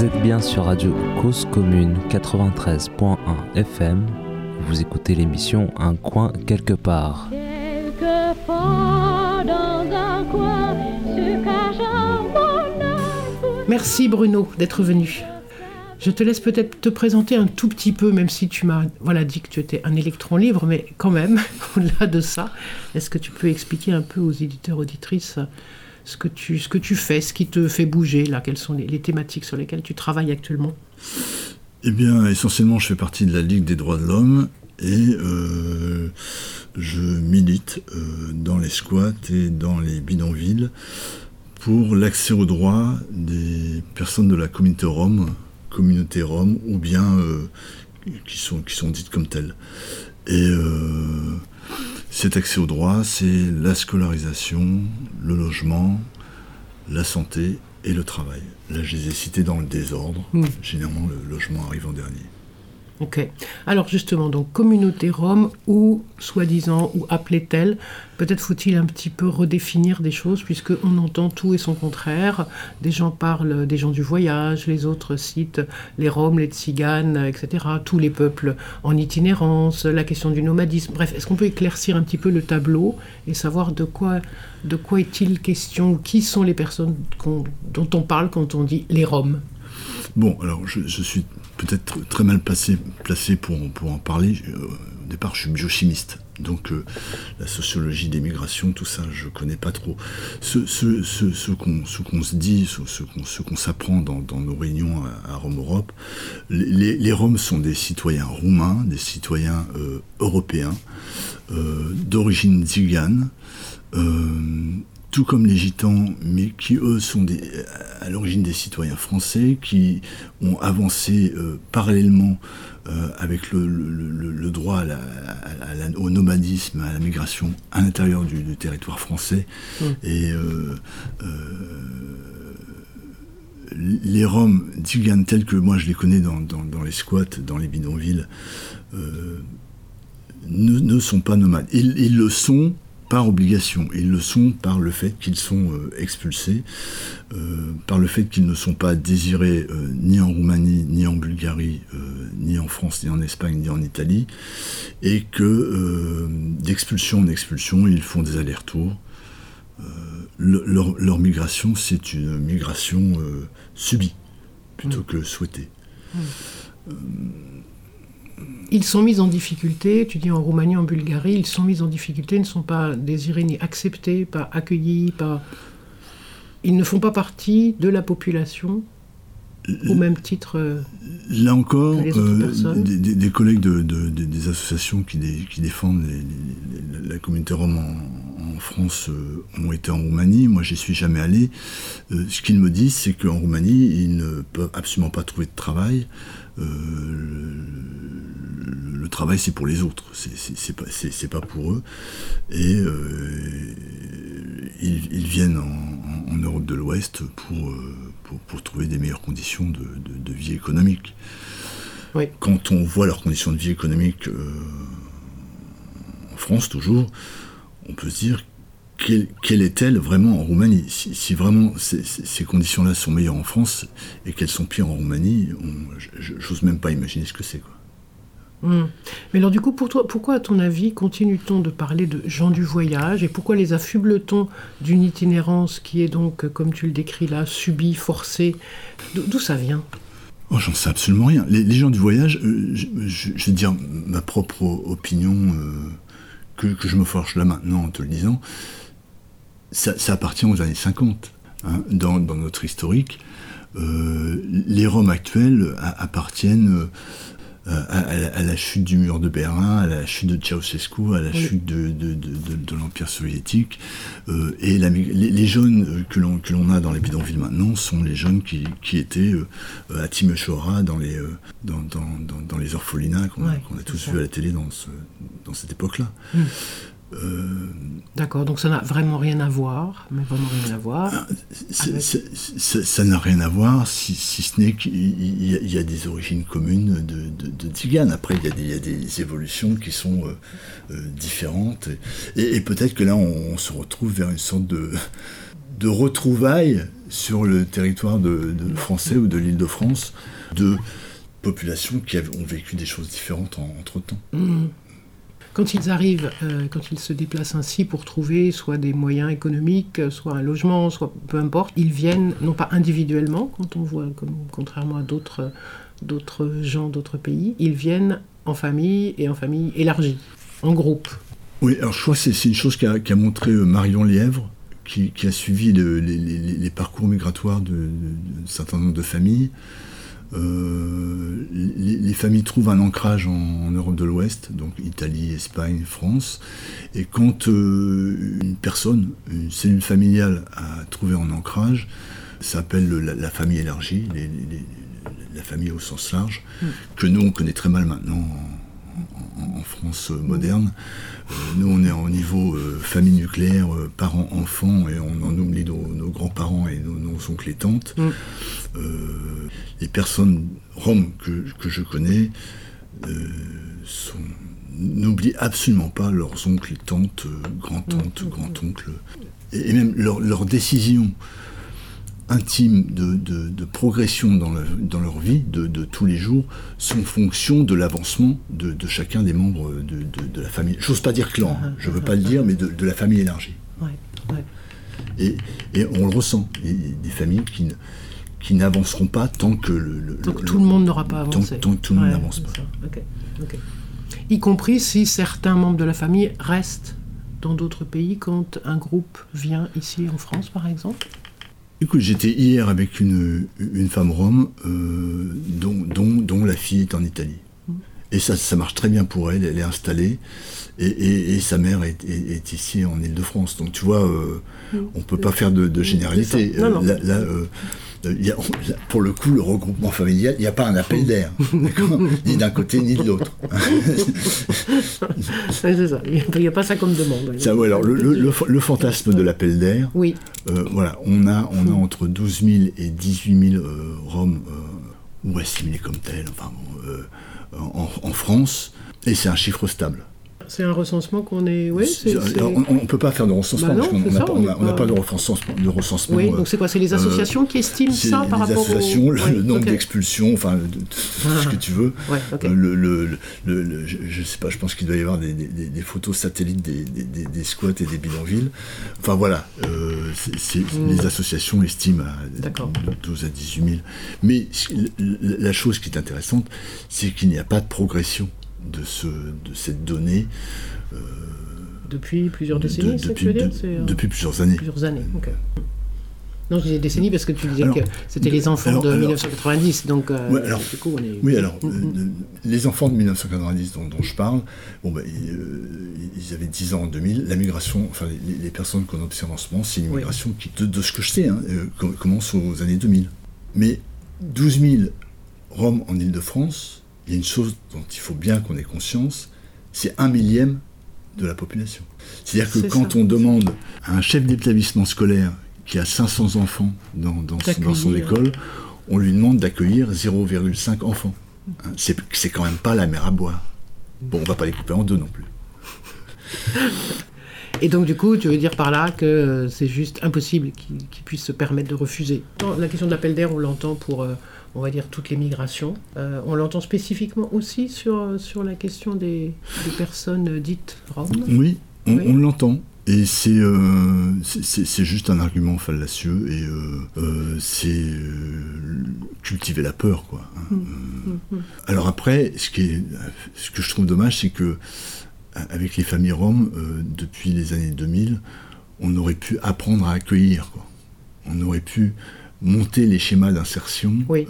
Vous êtes bien sur Radio Cause Commune 93.1 FM. Vous écoutez l'émission Un coin quelque part. Merci Bruno d'être venu. Je te laisse peut-être te présenter un tout petit peu, même si tu m'as voilà, dit que tu étais un électron libre, mais quand même, au-delà de ça, est-ce que tu peux expliquer un peu aux éditeurs, auditrices, ce que tu, ce que tu fais, ce qui te fait bouger, là, quelles sont les, thématiques sur lesquelles tu travailles actuellement Eh bien, essentiellement, je fais partie de la Ligue des droits de l'homme et euh, je milite euh, dans les squats et dans les bidonvilles pour l'accès aux droits des personnes de la communauté rome, communauté rome, ou bien euh, qui, sont, qui sont dites comme telles. Et cet accès aux droits, c'est la scolarisation, le logement, la santé et le travail. Là, je les ai cités dans le désordre. Hmm. Généralement, le logement arrive en dernier. Ok. Alors justement, donc communauté rome ou soi-disant ou appelée-telle, peut-être faut-il un petit peu redéfinir des choses puisque on entend tout et son contraire. Des gens parlent des gens du voyage, les autres citent les Roms, les Tziganes, etc. Tous les peuples en itinérance, la question du nomadisme. Bref, est-ce qu'on peut éclaircir un petit peu le tableau et savoir de quoi, de quoi est-il question Qui sont les personnes dont on parle quand on dit les Roms? Bon, alors je, suis peut-être très mal placé, pour, pour en parler. Euh, au départ, je suis biochimiste. Donc euh, la sociologie des migrations, tout ça, je ne connais pas trop. Ce, ce, qu'on se dit, ce, qu'on s'apprend dans, nos réunions à, Rome Europe, les, Roms sont des citoyens roumains, des citoyens euh, européens, d'origine tzigane, tout comme les gitans, mais qui eux sont des, à l'origine des citoyens français, qui ont avancé euh, parallèlement euh, avec le, droit au nomadisme, à la migration à l'intérieur du, territoire français. Mmh. Et euh, les Roms tziganes tels que moi je les connais dans, les squats, dans les bidonvilles, ne, sont pas nomades. ils le sont par obligation. Ils le sont par le fait qu'ils sont euh, expulsés, euh, par le fait qu'ils ne sont pas désirés euh, ni en Roumanie, ni en Bulgarie, ni en France, ni en Espagne, ni en Italie, et que d'expulsion en expulsion, ils font des allers-retours. leur, migration, c'est une migration subie, plutôt mmh. que souhaitée. Mmh ils sont mis en difficulté, tu dis en Roumanie, en Bulgarie, ils sont mis en difficulté, ne sont pas désirés ni acceptés, pas accueillis, pas... Ils ne font pas partie de la population au même titre euh, Là encore, euh, des, collègues de, des associations qui, qui défendent la communauté rome en, France euh, ont été en Roumanie. Moi, j'y suis jamais allé. ce qu'ils me disent, c'est qu'en Roumanie, ils ne peuvent absolument pas trouver de travail. Le, travail, c'est pour les autres, c'est pas, pas pour eux. Et ils, viennent en, Europe de l'Ouest pour, pour, trouver des meilleures conditions de, vie économique. Quand on voit leurs conditions de vie économique euh, en France toujours, on peut se dire quelle, est-elle vraiment en Roumanie si, vraiment ces, conditions-là sont meilleures en France et qu'elles sont pires en Roumanie, j'ose même pas imaginer ce que c'est. Hmm. Mais alors du coup, pour toi, pourquoi à ton avis continue-t-on de parler de gens du voyage et pourquoi les affuble-t-on d'une itinérance qui est donc, comme tu le décris là, subie, forcée? D'où ça vient? Oh, j'en sais absolument rien. Les, gens du voyage, euh, je, vais dire ma propre opinion, euh, que, je me forge là maintenant en te le disant, ça, appartient aux années 50. Hein, dans, notre historique, euh, les Roms actuels appartiennent euh, à, la chute du mur de Berlin, à la chute de Ceausescu, à la chute de, de, l'Empire soviétique. Euh, et les, jeunes que l'on a dans les bidonvilles maintenant sont les jeunes qui, qui étaient à Timeshora dans les, dans, dans, dans, les orphelinats qu'on a tous vus à la télé dans, ce, dans cette époque-là. Hum. Euh, D'accord, donc ça n'a vraiment rien à voir, mais vraiment rien à voir. Ah, ça n'a rien à voir, si, ce n'est qu'il y, a des origines communes de, de, Après, il y, a des, évolutions qui sont euh, euh, différentes. Et, peut-être que là, on, se retrouve vers une sorte de, de retrouvailles sur le territoire de, français ou de l'île de France de populations qui ont vécu des choses différentes entre temps. Mmh. Quand ils arrivent, euh, quand ils se déplacent ainsi pour trouver soit des moyens économiques, soit un logement, soit peu importe, ils viennent non pas individuellement, quand on voit, contrairement à d'autres, d'autres gens d'autres pays, ils viennent en famille et en famille élargie, en groupe. Oui, alors je crois que c'est, une chose qu'a, montré euh, Marion Lièvre, qui, a suivi les, parcours migratoires d'un certain nombre de familles. Euh, les, familles trouvent un ancrage en, Europe de l'Ouest, donc Italie, Espagne, France. Et quand euh, une personne, une cellule familiale a trouvé un ancrage, ça s'appelle la, famille élargie, la famille au sens large, hmm. que nous on connaît très mal maintenant en, France moderne. Euh, nous, on est au niveau euh, famille nucléaire, euh, parents-enfants, et on en oublie nos, grands-parents et nos, oncles et tantes. Mm. les personnes roms que, je connais n'oublient absolument pas leurs oncles et tantes, grands-tantes, mm, grands-oncles, et, même leurs leur décisions intime de, progression dans, dans, leur vie de, tous les jours sont fonction de l'avancement de, chacun des membres de, la famille. J'ose pas dire clan, hein. je ne veux pas le dire, mais de, la famille élargie. Et, on le ressent, des familles qui, qui n'avanceront pas tant que le, tout le monde n'aura pas avancé. Tant, que tout le monde n'avance pas. Y compris si certains membres de la famille restent dans d'autres pays quand un groupe vient ici en France, par exemple? Écoute, j'étais hier avec une, une femme rome euh, dont, dont, dont, la fille est en Italie. Et ça, ça marche très bien pour elle, elle est installée. Et, et, sa mère est, est, ici en Ile-de-France. Donc tu vois, euh, on ne peut pas faire de, de généralité. Non, là, là euh, y a, pour le coup, le regroupement familial, il n'y a pas un appel d'air, ni d'un côté ni de l'autre. c'est ça, il n'y a, pas ça comme demande. Ça, ouais, alors, le, le, le, fantasme de l'appel d'air, oui. Euh, voilà, on a, on a entre 12 000 et 18 000 euh, Roms euh, ou assimilés comme tels, enfin, en, en France, et c'est un chiffre stable. C'est un recensement qu'on est. On ne peut pas faire de recensement bah parce qu'on n'a pas, de recensement. De recensement oui, donc c'est quoi C'est les euh, associations qui estiment ça par rapport aux. Les associations, le, nombre d'expulsions, enfin, ce que tu veux. Euh, le, le, je ne sais pas, je pense qu'il doit y avoir des, photos satellites des, squats et des bidonvilles. Enfin voilà, euh, hmm. les associations estiment à 12 à 18 000. Mais la chose qui est intéressante, c'est qu'il n'y a pas de progression de, ce, de cette donnée. Euh, depuis plusieurs décennies, tu veux dire euh, Depuis plusieurs années. Plusieurs années, ok. Non, je disais décennies parce que tu disais que c'était les enfants de 1990, donc euh, alors, du coup on est... Oui, alors, mm, mm. les enfants de 1990 dont, dont je parle, bon, ben, ils, avaient 10 ans en 2000, la migration, enfin les, personnes qu'on observe en ce moment, c'est une migration qui, de, ce que je sais, hein, commence aux années 2000. Mais 12 000 Roms en Ile-de-France, il y a une chose dont il faut bien qu'on ait conscience, c'est un millième de la population. C'est-à-dire que quand on demande à un chef d'établissement scolaire qui a 500 enfants dans, son école, on lui demande d'accueillir 0,5 enfants. Hein, c'est quand même pas la mer à boire. Bon, on va pas les couper en deux non plus. Et donc, du coup, tu veux dire par là que c'est juste impossible qu'ils puissent se permettre de refuser? La question de l'appel d'air, on l'entend pour euh, on va dire, toutes les migrations. Euh, on l'entend spécifiquement aussi sur, sur la question des, personnes dites roms Oui, on, l'entend. Et euh, c'est c'est juste un argument fallacieux et euh, c'est cultiver la peur quoi. Hein. Hum, hum, hum. Alors après, ce, qui est, ce que je trouve dommage, c'est que avec les familles roms, depuis les années 2000, on aurait pu apprendre à accueillir. Quoi. On aurait pu monter les schémas d'insertion, euh,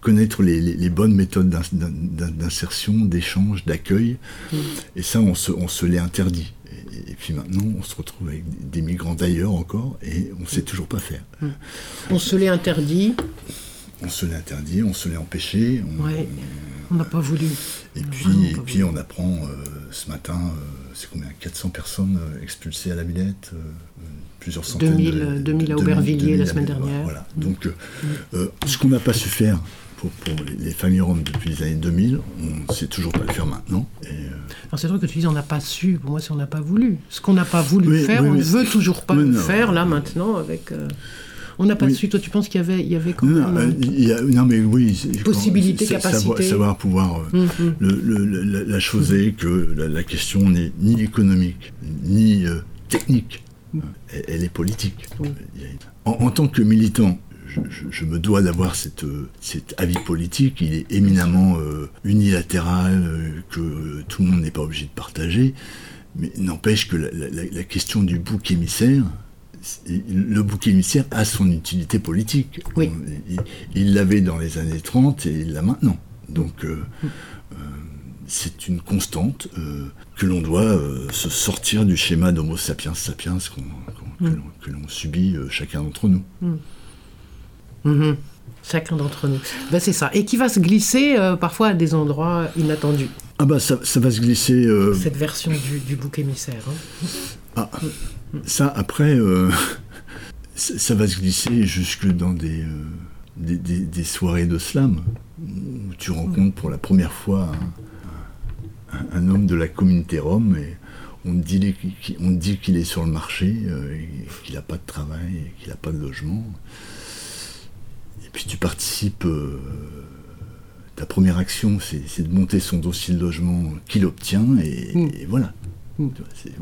connaître les, bonnes méthodes d'insertion, d'échange, d'accueil. Mm. Et ça, on se, on se l'est interdit. Et, puis maintenant, on se retrouve avec des migrants d'ailleurs encore, et on ne sait mm. toujours pas faire. Mm. On se l'est interdit. On se l'est interdit, on se l'est empêché. On n'a pas voulu. Et puis, et puis on apprend euh, ce matin, euh, c'est combien 400 personnes expulsées à la Villette plusieurs centaines 2000, 2000 à Aubervilliers la semaine dernière. Voilà. Donc, euh, euh, ce qu'on n'a pas su faire pour, les, familles roms depuis les années 2000, on ne sait toujours pas le faire maintenant. Euh, c'est vrai que tu dis on n'a pas su, pour moi c'est on n'a pas voulu. Ce qu'on n'a pas voulu faire, on ne veut toujours pas le faire là maintenant avec... On n'a pas suite. Toi, tu penses qu'il y avait, il y avait quand non, même, il y a- non, mais oui. Possibilité, capacité. Savoir, savoir pouvoir le- le- la, la chose est que la, la question n'est ni économique, ni euh, technique. Elle, est politique. Oui. En, en tant que militant, je, je- je me dois d'avoir cette, cet avis politique. Il est éminemment euh, unilatéral, euh, que euh, tout le monde n'est pas obligé de partager. Mais n'empêche que la, la- la- la question du bouc émissaire, le bouc émissaire a son utilité politique. Oui. Il- Il l'avait dans les années 30 et il l'a maintenant. Donc euh, euh, c'est une constante euh, que l'on doit euh, se sortir du schéma d'Homo sapiens sapiens Mm. l'on- que l'on subit euh, chacun d'entre nous. Mhm. Chacun d'entre nous. Ben, c'est ça. Et qui va se glisser parfois à des endroits inattendus. Ah bah ça, ça va se glisser. Cette version du, du bouc émissaire. hein. Ah, ça, après, ça, ça va se glisser jusque dans des, des, des- des soirées de slam, où tu rencontres pour la première fois un, un- homme de la communauté rome, et on dit, qu'il- on te dit qu'il est sur le marché, euh, qu'il n'a pas de travail, qu'il n'a pas de logement. Et puis tu participes... euh, ta première action, c'est de monter son dossier de logement qu'il obtient, et, Mm. et voilà. Mm.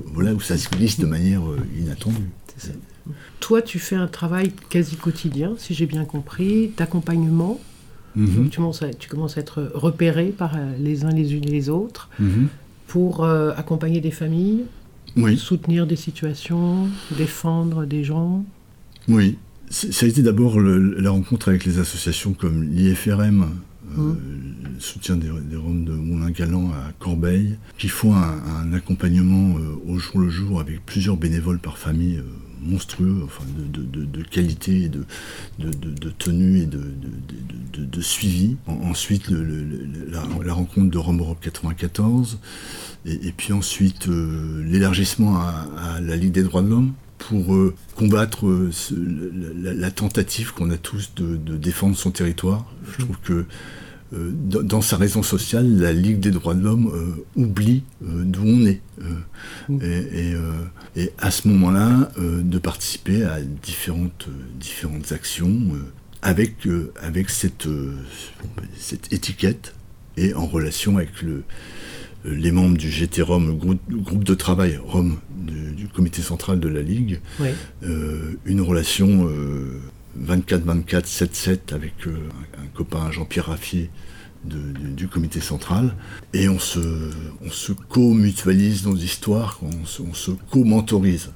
Voilà où ça se glisse de manière euh, inattendue. Ça. Toi, tu fais un travail quasi quotidien, si j'ai bien compris, d'accompagnement. Mhm, tu, commences à, tu commences à être repéré par euh, les uns les unes et les autres mhm. pour euh, accompagner des familles, Oui, soutenir des situations, défendre des gens. oui. Ça a été d'abord la rencontre avec les associations comme l'IFRM, euh, Mhm. le soutien des, des Roms de Moulin-Galant à Corbeil, qui font un, un accompagnement euh, au jour le jour avec plusieurs bénévoles par famille monstrueux, enfin de, de- qualité, de, de, tenue et de, suivi. En- ensuite, le- le- le- la, la rencontre de Rome Europe 94, et, et puis ensuite euh, l'élargissement à, à la Ligue des droits de l'homme pour euh, combattre euh, ce- la, la- tentative qu'on a tous de, défendre son territoire. Je trouve que dans, dans sa raison sociale, la Ligue des droits de l'homme euh, oublie euh, d'où on est. Euh, Mm. et, et, euh, et à ce moment-là, euh, de participer à différentes, euh, différentes actions euh, avec, euh, avec cette, euh, cette étiquette et en relation avec le, euh, les membres du GT Rome, le groupe, le groupe de travail Rome du, du comité central de la Ligue, Oui. euh, une relation euh, 24-24, 7-7 avec euh, un, copain Jean-Pierre Raffier du comité central. Et on se, on se co-mutualise nos histoires, on se, on se co-mentorise.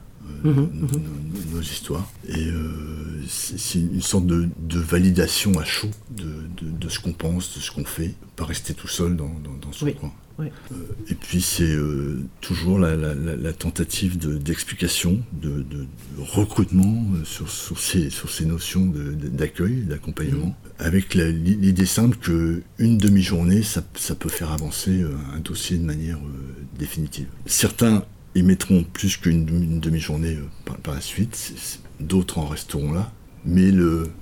Nos, histoires. Et euh, c'est une sorte de, de validation à chaud de, de- de ce qu'on pense, de ce qu'on fait, pas rester tout seul dans, dans- dans son Oui, coin. oui. Euh, et puis c'est euh, toujours la, la- la- la tentative de- d'explication, de, de- de recrutement sur, sur ces, sur ces notions d'accueil, d'accompagnement, avec la- l'idée simple que une demi-journée, ça, ça peut faire avancer un dossier de manière euh, définitive. Certains y mettront plus qu'une demi- une demi-journée euh, par, par la suite, d'autres en resteront là. Mais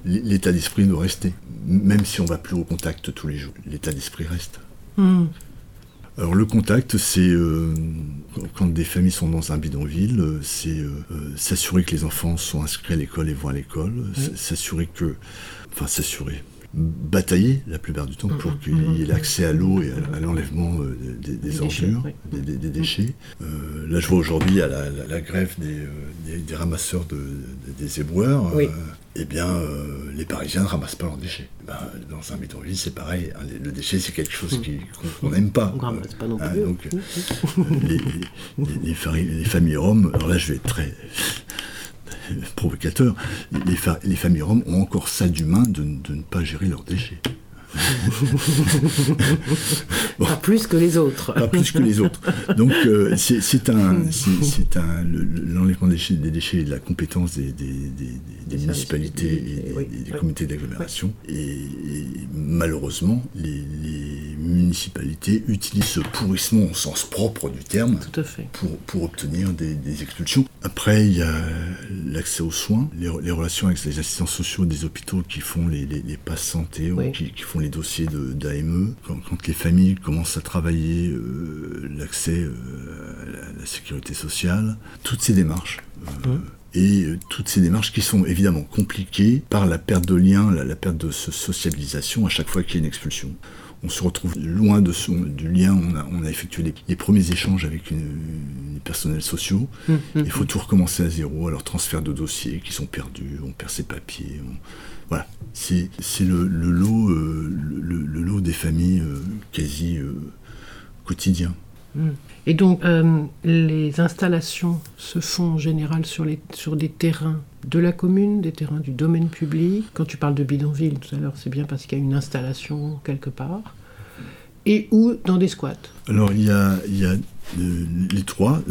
l'état d'esprit doit rester. Même si on va plus au contact tous les jours, l'état d'esprit reste. Mhm. Alors le contact, c'est euh, quand- des familles sont dans un bidonville, euh, c'est euh, s'assurer que les enfants sont inscrits à l'école et vont à l'école, s- s'assurer que, enfin s'assurer, batailler la plupart du temps pour qu'il y ait l'accès à l'eau et à, l'enlèvement euh, des, des Des déchets, ordures, oui. des, déchets. Euh, là, je vois aujourd'hui à la, la- la grève des, euh, des- ramasseurs de, de- des éboueurs. Oui. euh, eh bien, euh, les Parisiens ne ramassent pas leurs déchets. Ben, dans un bidonville, c'est pareil. le déchet, c'est quelque chose qui- qu'on n'aime pas. On ramasse pas non Hein, plus. donc, les, les- les les familles roms, alors là, je vais être très provocateur, les, fa- les familles roms ont encore ça d'humain de ne pas gérer leurs déchets. Pas plus que les autres. pas plus que les autres. Donc euh, c'est un, c'est- c'est un le- le- l'enlèvement des déchets, des déchets est de la compétence des, municipalités et des, oui, oui. comités d'agglomération. Et, et malheureusement, les, les municipalités utilisent ce pourrissement au sens propre du terme Tout à fait. pour, pour obtenir des, expulsions. Après, il y a l'accès aux soins, les, les relations avec les assistants sociaux des hôpitaux qui font les, les, les passes santé, qui, qui font les dossiers d'AME. Quand, quand les familles commencent à travailler, euh, l'accès euh, à la, la sécurité sociale, toutes ces démarches. euh, Mmh. Et toutes ces démarches qui sont évidemment compliquées par la perte de lien, la, perte de sociabilisation à chaque fois qu'il y a une expulsion. On se retrouve loin de son, du lien, on a, effectué les, premiers échanges avec les personnels sociaux. Hum, hum, Il faut tout recommencer à zéro, alors transfert de dossiers qui sont perdus, on perd ses papiers. Voilà, c'est le, lot, euh, le, lot des familles euh, quasi quotidien. Et donc, euh, les installations se font en général sur, les, sur des terrains de la commune, des terrains du domaine public. Quand tu parles de bidonville tout à l'heure, c'est bien parce qu'il y a une installation quelque part. Et ou dans des squats. Alors, il y a, il y a les trois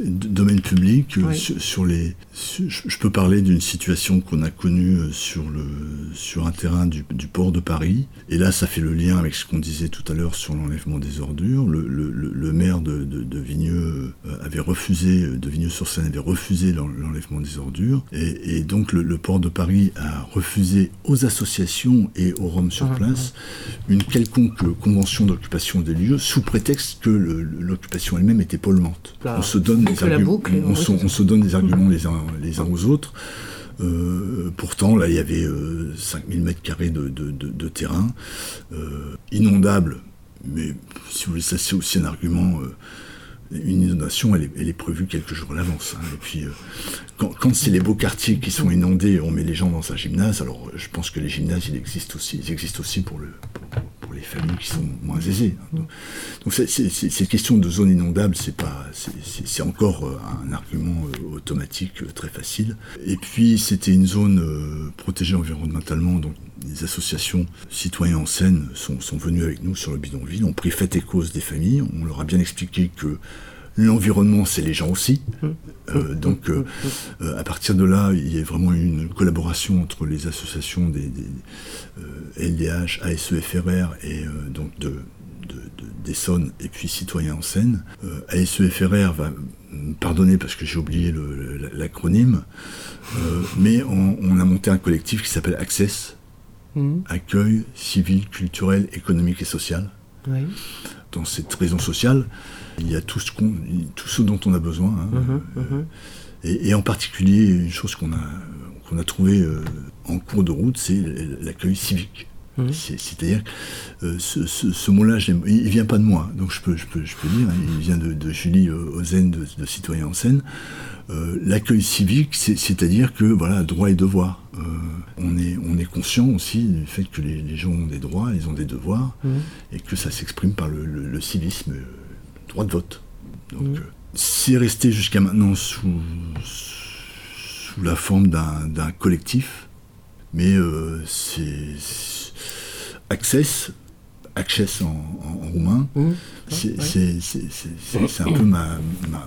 domaines publics euh, sur, les je peux parler d'une situation qu'on a connue euh, sur le sur un terrain du, port de Paris. Et là ça fait le lien avec ce qu'on disait tout à l'heure sur l'enlèvement des ordures. Le, le, maire de, de, Vigneux euh, avait refusé de Vigneux-sur-Seine avait refusé l'enlèvement des ordures. Et, donc le, port de Paris a refusé aux associations et aux Roms sur ah, place une quelconque convention d'occupation des lieux sous prétexte que l'occupation elle-même était polluante. on se donne des arguments, on, se, donne des arguments les uns, les uns aux autres. Euh, pourtant, là, il y avait 5000 euh, mètres carrés de, terrain, euh, inondable, mais si vous voulez, ça c'est aussi un argument. Une inondation, elle est, prévue quelques jours à l'avance. Hein. Et puis, quand, quand c'est les beaux quartiers qui sont inondés, on met les gens dans un gymnase. Alors, je pense que les gymnases, ils existent aussi. Ils existent aussi pour le, les familles qui sont moins aisées. Donc, cette question de zone inondable, c'est pas, c'est encore euh, un argument euh, automatique euh, très facile. Et puis c'était une zone protégée environnementalement, donc les associations citoyens en scène sont, sont venus avec nous sur le bidonville, ont pris fait et cause des familles, on leur a bien expliqué que L'environnement, c'est les gens aussi. Euh, donc, euh, euh, à partir de là, il y a vraiment une collaboration entre les associations des, LDH, ASEFRR et donc de, d'Essonne et puis Citoyens en scène. ASEFRR va me pardonner parce que j'ai oublié l'acronyme, mais on, a monté un collectif qui s'appelle Access, mmh. Accueil civil, culturel, économique et social. Dans cette raison sociale, il y a tout ce, tout ce dont on a besoin. Hein. Mhm, mhm. Et, en particulier, une chose qu'on a, qu'on a trouvée euh, en cours de route, c'est l'accueil civique. Mhm. C'est-à-dire, euh, ce, ce, mot-là, il ne vient pas de moi, donc je peux, je peux, je peux dire, hein, il vient de, Julie Ozen de, de Citoyens en scène. Euh, l'accueil civique, c'est-à-dire que, voilà, droit et devoir. on, est, on est conscient aussi du fait que les, gens ont des droits, ils ont des devoirs, et que ça s'exprime par le, le civisme droit de vote. Donc, mmh. euh, c'est resté jusqu'à maintenant sous, sous la forme d'un collectif, mais euh, c'est Access, Access en, en, roumain, mmh. c'est un peu ma,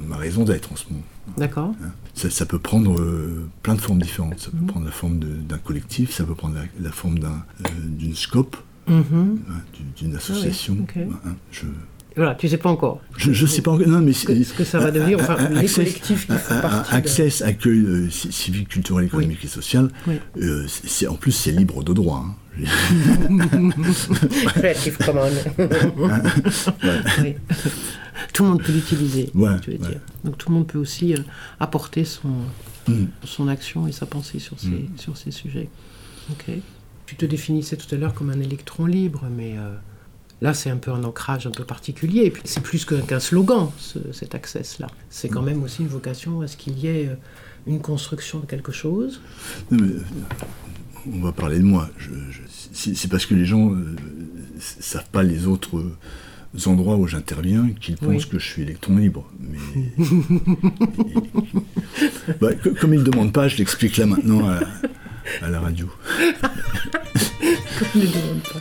ma, raison d'être en ce moment. D'accord. Hein. Ça, peut prendre euh, plein de formes différentes. Ça peut mmh. prendre la forme d'un collectif, ça peut prendre la, forme d'une scope, hein, d'une ah association. Hein, je, voilà, tu sais pas encore. Je ne sais pas encore. Non, mais ce que, ce que ça va devenir, enfin, les collectifs qui font partie. Access, accueil euh, civique, culturel, économique et social. Euh, c'est, en plus, c'est libre de droit. Hein. Creative Commons. Tout le monde peut l'utiliser, tu veux dire. Donc tout le monde peut aussi euh, apporter son, mm. son action et sa pensée sur ces, mm. sur ces sujets. Ok. Tu te définissais tout à l'heure comme un électron libre, mais Là, c'est un peu un ancrage un peu particulier. Et puis, c'est plus qu'un slogan, cet access-là. C'est quand même aussi une vocation à ce qu'il y ait euh, une construction de quelque chose. Euh, on va parler de moi. c'est parce que les gens ne euh, savent pas les autres endroits où j'interviens qu'ils pensent que je suis électron libre. Mais, bah, comme ils ne demandent pas, je l'explique là maintenant à, à la radio. comme ils ne demandent pas.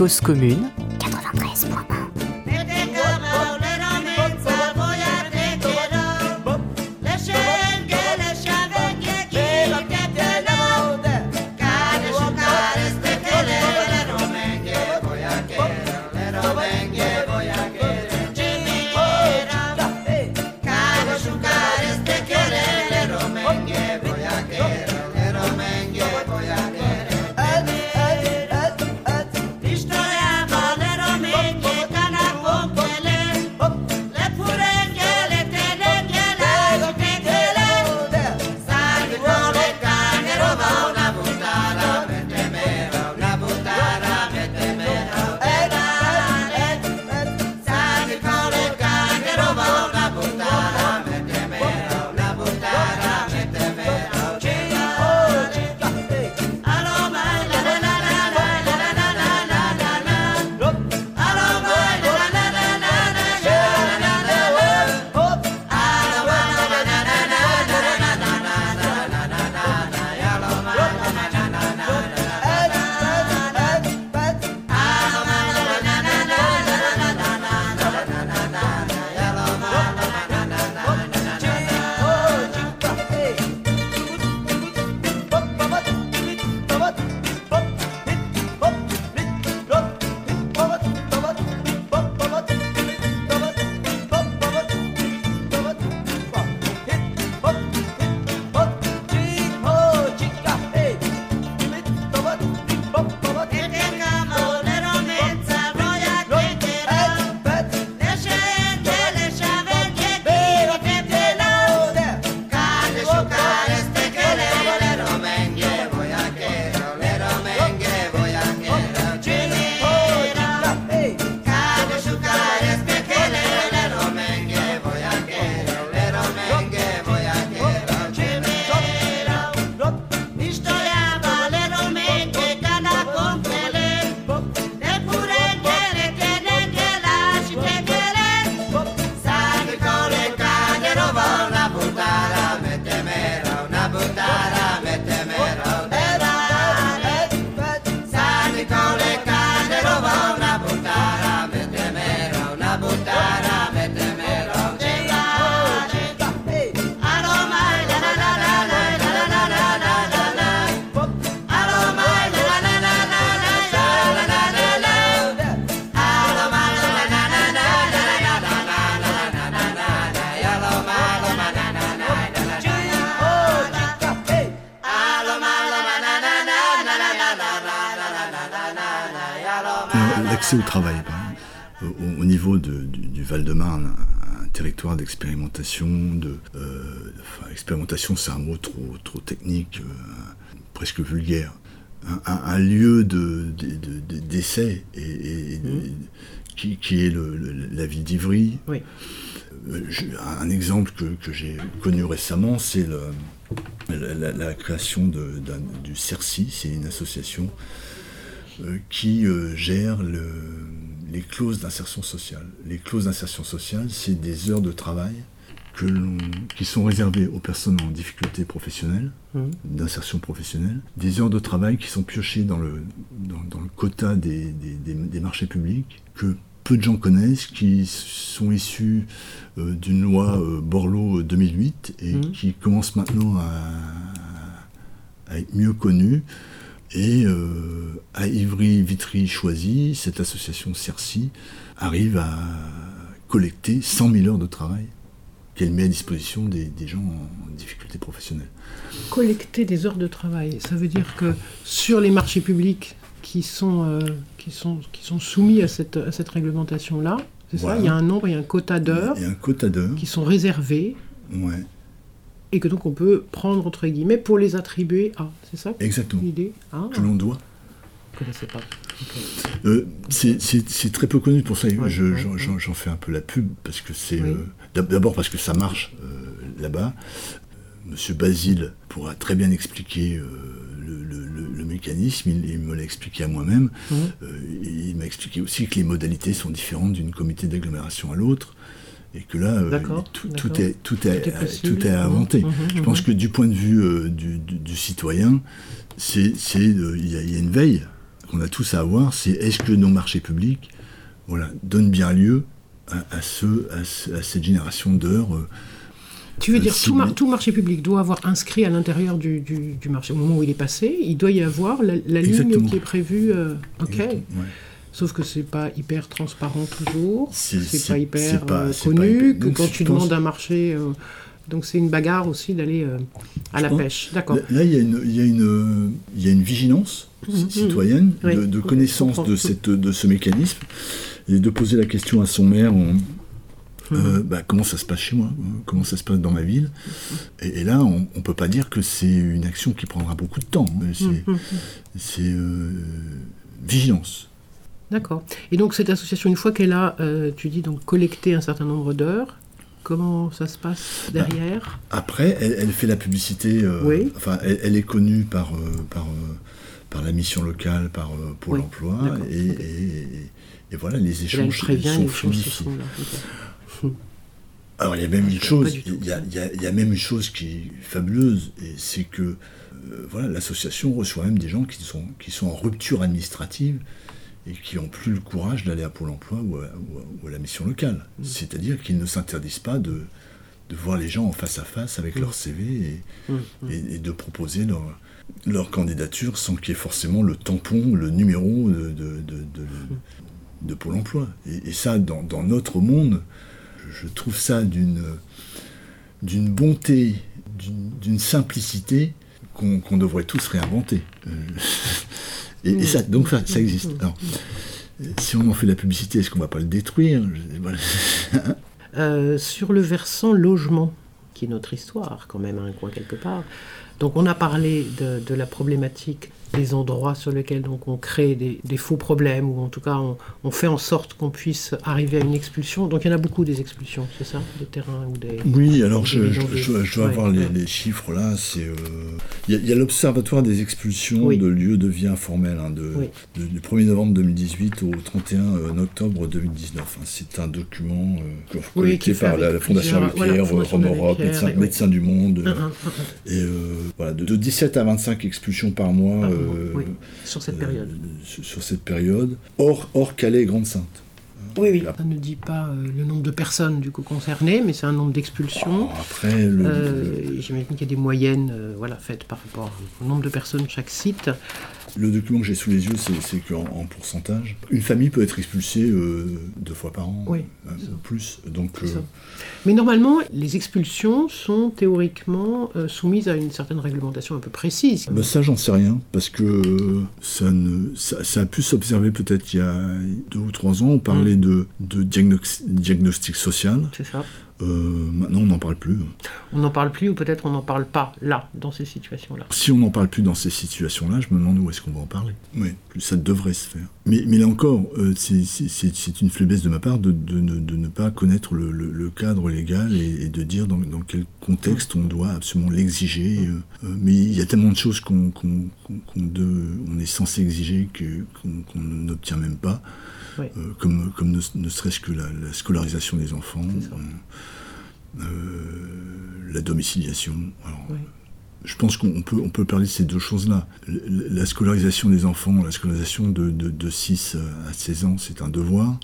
Cause commune au travail. Au, niveau du, Val-de-Marne, un, territoire d'expérimentation, de, expérimentation c'est un mot trop, trop technique, presque vulgaire, un, lieu d'essai de, et, mmh. qui, est la ville d'Ivry. Oui. Euh, un exemple que, j'ai connu récemment, c'est la, création du CERCI, c'est une association euh, qui euh, gère les clauses d'insertion sociale. Les clauses d'insertion sociale, c'est des heures de travail qui sont réservées aux personnes en difficulté professionnelle, mmh. d'insertion professionnelle, des heures de travail qui sont piochées dans le, dans, le quota des, des, marchés publics, que peu de gens connaissent, qui sont issus euh, d'une loi euh, Borloo 2008 et mmh. qui commencent maintenant à, être mieux connus. Et euh, à Ivry-Vitry-Choisy, cette association CERCI arrive à collecter 100 000 heures de travail qu'elle met à disposition des, gens en difficulté professionnelle. Collecter des heures de travail, ça veut dire que sur les marchés publics qui sont, euh, qui sont, qui sont soumis à cette, à cette réglementation-là, c'est ça Il y a un nombre, il y a un quota d'heures. Il y a un quota d'heures. Qui sont réservées. Ouais. Et que donc on peut prendre entre guillemets pour les attribuer à. C'est ça Exactement. L'idée ah. Que l'on doit. Je ne connaissais pas. Euh, c'est très peu connu pour ça. J'en fais un peu la pub parce que c'est. Euh, d'abord parce que ça marche euh, là-bas. Monsieur Basile pourra très bien expliquer le, mécanisme, il, me l'a expliqué à moi-même. il m'a expliqué aussi que les modalités sont différentes d'une comité d'agglomération à l'autre et que là, tout, est, tout, est, tout, est, inventé. Mmh, mmh, Je pense mmh. que du point de vue du, citoyen, c'est il y, a une veille qu'on a tous à avoir, c'est est-ce que nos marchés publics voilà, donnent bien lieu à, ce, à, cette génération d'heures euh, tu veux dire tout, tout, marché public doit avoir inscrit à l'intérieur du, du, marché, au moment où il est passé, il doit y avoir la, ligne qui est prévue. Euh, ok. Sauf que c'est pas hyper transparent toujours, c'est pas hyper euh, connu, que quand tu demandes un marché. donc c'est une bagarre aussi d'aller à la pêche. D'accord. Là, il y, a une, il, y a une, il y a une vigilance Mhm. citoyenne, de, connaissance de, cette, de ce mécanisme, et de poser la question à son maire euh, mhm. bah, comment ça se passe chez moi, comment ça se passe dans ma ville? Et, là, on ne peut pas dire que c'est une action qui prendra beaucoup de temps. C'est euh, vigilance. D'accord. Et donc cette association, une fois qu'elle a, euh, tu dis donc collecté un certain nombre d'heures, comment ça se passe bah, derrière Après, elle, fait la publicité. oui. Enfin, elle, est connue par par par la mission locale, par euh, Pôle emploi, et, voilà, les échanges sont fluidifiés. Alors il y a même une chose, il y a, même une chose qui est fabuleuse, et c'est que euh, voilà, l'association reçoit même des gens qui sont, qui sont en rupture administrative et qui n'ont plus le courage d'aller à Pôle emploi ou à, la mission locale. Mm. C'est-à-dire qu'ils ne s'interdisent pas de, de, voir les gens en face à face avec mm. leur CV mm. et, et de proposer leur, leur candidature sans qu'il y ait forcément le tampon, le numéro de, de, Pôle emploi. Et, ça, dans, notre monde, je trouve ça d'une bonté, d'une simplicité qu'on devrait tous réinventer. Euh, et, ça, donc ça, existe. si on en fait la publicité, est-ce qu'on ne va pas le détruire euh, Sur le versant logement, qui est notre histoire quand même, un coin quelque part, donc on a parlé de, la problématique des endroits sur lesquels donc, on crée des, faux problèmes, ou en tout cas on, fait en sorte qu'on puisse arriver à une expulsion. Donc il y en a beaucoup des expulsions, c'est ça Des terrains ou des... Oui, alors je, dois avoir les, chiffres là. Euh, il y a, l'Observatoire des expulsions de lieux de vie informels hein, de, du 1er novembre 2018 au 31 euh, octobre 2019. Hein. C'est un document euh, collecté par la, Fondation Leclerc, Rome Europe, Médecins du Monde. et voilà, de, 17 à 25 expulsions par mois. Euh, sur cette période. Euh, sur cette période, hors, hors Calais et Grande-Sainte. Oui, oui. Ça ne dit pas euh, le nombre de personnes du coup concernées, mais c'est un nombre d'expulsions. Oh, après, le... j'imagine qu'il y a des moyennes, voilà, faites par rapport au nombre de personnes chaque site. Le document que j'ai sous les yeux, c'est qu'en en pourcentage, une famille peut être expulsée euh, deux fois par an, Oui, euh, plus. Donc, euh. Mais normalement, les expulsions sont théoriquement euh, soumises à une certaine réglementation un peu précise. bah, ça, j'en sais rien, parce que ça, ne, ça, ça a pu s'observer peut-être il y a deux ou trois ans. On parlait Mm. de, de diagnos- diagnostic social. C'est ça. Euh, maintenant, on n'en parle plus. On n'en parle plus ou peut-être on n'en parle pas là, dans ces situations-là? Si on n'en parle plus dans ces situations-là, je me demande où est-ce qu'on va en parler. Oui, ça devrait se faire. Mais, mais là encore, euh, c'est- une faiblesse de ma part de, de ne- de ne pas connaître le, le- le cadre légal et, et de dire dans, dans quel contexte on doit absolument l'exiger. euh, mais il y a tellement de choses qu'on on est censé exiger qu'on n'obtient même pas. Oui. Euh, comme, comme ne, ne serait-ce que la, la scolarisation des enfants, euh, la domiciliation. Alors, Oui. je pense qu'on peut, on peut parler de ces deux choses-là. La scolarisation des enfants, la scolarisation de, de, de 6 à 16 ans, c'est un devoir.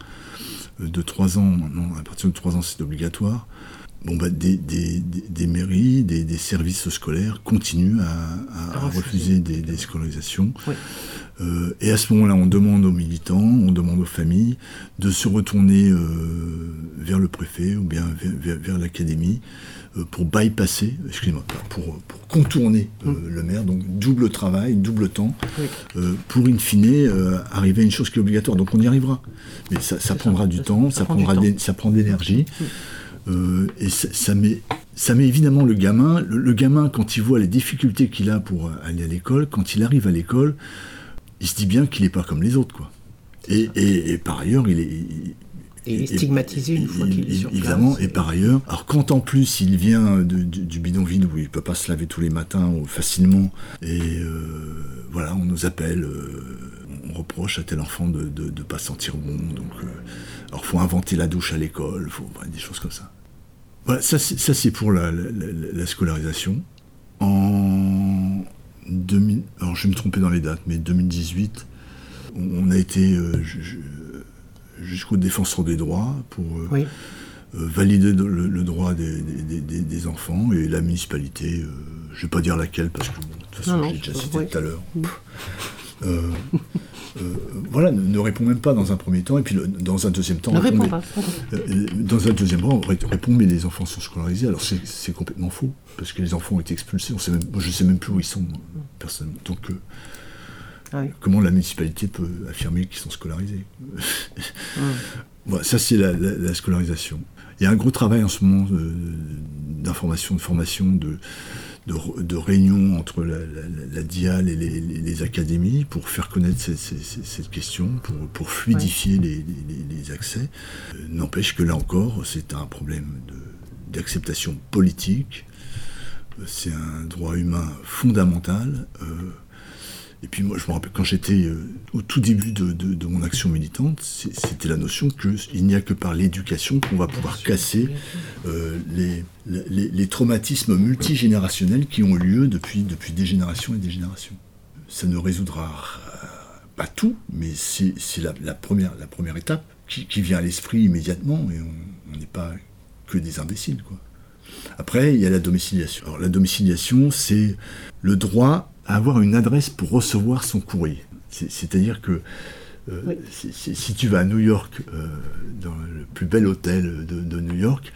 Euh, De 3 ans, maintenant, à partir de 3 ans, c'est obligatoire. Bon, bah, des, des, des- des mairies, des, des services scolaires continuent à, à- À à refuser. des, scolarisations. Oui. Euh, et à ce moment-là, on demande aux militants, on demande aux familles de se retourner euh, vers le préfet ou bien vers, vers- vers l'académie euh, pour bypasser, excusez-moi, pour, pour contourner euh, le maire. Donc double travail, double temps, Oui. pour in fine arriver à une chose qui est obligatoire. Donc on y arrivera. Mais ça, prendra ça, du ça- temps, ça prend du prendra temps. d'é- ça prend de l'énergie. Euh, et ça, ça met, ça met évidemment le gamin, le, le gamin quand il voit les difficultés qu'il a pour aller à l'école, quand il arrive à l'école, il se dit bien qu'il n'est pas comme les autres, quoi. Et, et- et par ailleurs, il est, il- Et il est stigmatisé une fois qu'il est sur place. Évidemment, et par ailleurs, alors quand en plus il vient de- du, du bidonville où il peut pas se laver tous les matins facilement, et euh, voilà, on nous appelle, euh, on reproche à tel enfant de ne pas se sentir bon, donc alors faut inventer la douche à l'école, faut des choses comme ça. Voilà, ça c'est pour la, la- la- la scolarisation. En 2000, alors je vais me tromper dans les dates, mais 2018, on, a été euh, ju- ju- jusqu'au défenseur des droits pour euh, Oui. euh, valider de- le, le droit des, des- des- des enfants et la municipalité, je ne vais pas dire laquelle parce que bon, de toute façon j'ai déjà cité tout à l'heure. Euh, euh, voilà, ne, ne répond même pas dans un premier temps et puis le- dans un deuxième temps. Ne répond, mais- pas. euh, dans un deuxième temps, on ré- répond mais les enfants sont scolarisés. Alors c'est complètement faux parce que les enfants ont été expulsés. On sait même, moi, je ne sais même plus où ils sont. Donc euh, Ah oui. comment la municipalité peut affirmer qu'ils sont scolarisés Voilà, ça c'est la, la- la scolarisation. Il y a un gros travail en ce moment euh, d'information, de formation, de, de, re- de réunion entre la, la- la DIAL et les, les- les académies pour faire connaître cette question, pour, pour fluidifier les, les- les- les accès. Euh, N'empêche que là encore, c'est un problème d'acceptation politique. C'est un droit humain fondamental. euh, et puis moi, je me rappelle, quand j'étais euh, au tout début de, de- mon action militante, c'était la notion qu'il n'y a que par l'éducation qu'on va pouvoir casser euh, les, les- traumatismes multigénérationnels qui ont eu lieu depuis, depuis des générations et des générations. Ça ne résoudra pas tout, mais c'est la, la première, la première étape qui, qui vient à l'esprit immédiatement, et on n'est pas que des imbéciles. Quoi. Après, il y a la domiciliation. Alors, la domiciliation, c'est le droit à avoir une adresse pour recevoir son courrier. C'est- C'est-à-dire que euh, Oui. si, tu vas à New York, euh, dans le plus bel hôtel de, de New York,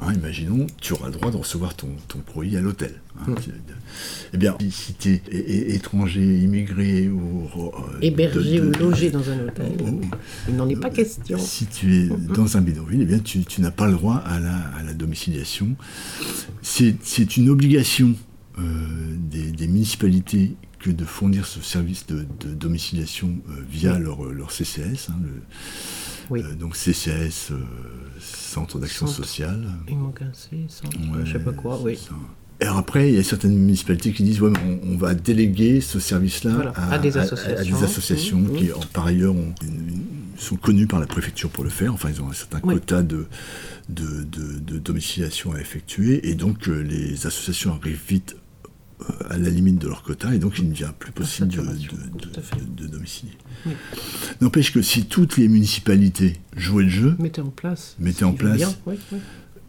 hein, imaginons, tu auras le droit de recevoir ton, ton courrier à l'hôtel. hein. Eh bien, si- tu es étranger, immigré ou... euh, Hébergé de- ou logé dans un hôtel. ou- Il n'en est pas question. si tu es dans un bidonville, eh bien, tu, tu n'as pas le droit à la, à la domiciliation. C'est une obligation des, des municipalités que de fournir ce service de, de domiciliation euh, via leur, leur CCS. hein, le- Oui. euh, donc CCS, euh, Centre d'Action Centre. Sociale. Il manque un C, ça, Ouais, je sais pas quoi, oui. ça. Et après, il y a certaines municipalités qui disent ouais, on, on va déléguer ce service-là Voilà, à des associations. des associations Mmh, qui, en- par ailleurs, ont sont connues par la préfecture pour le faire. Enfin, ils ont un certain Oui. quota de, de, de- de domiciliation à effectuer. Et donc, euh, les associations arrivent vite euh, à la limite de leur quota. Et donc, il ne devient plus possible de, domicilier. Oui. N'empêche que si toutes les municipalités jouaient le jeu, Mettez en place. Mettez en ce qui va place. bien, oui, oui.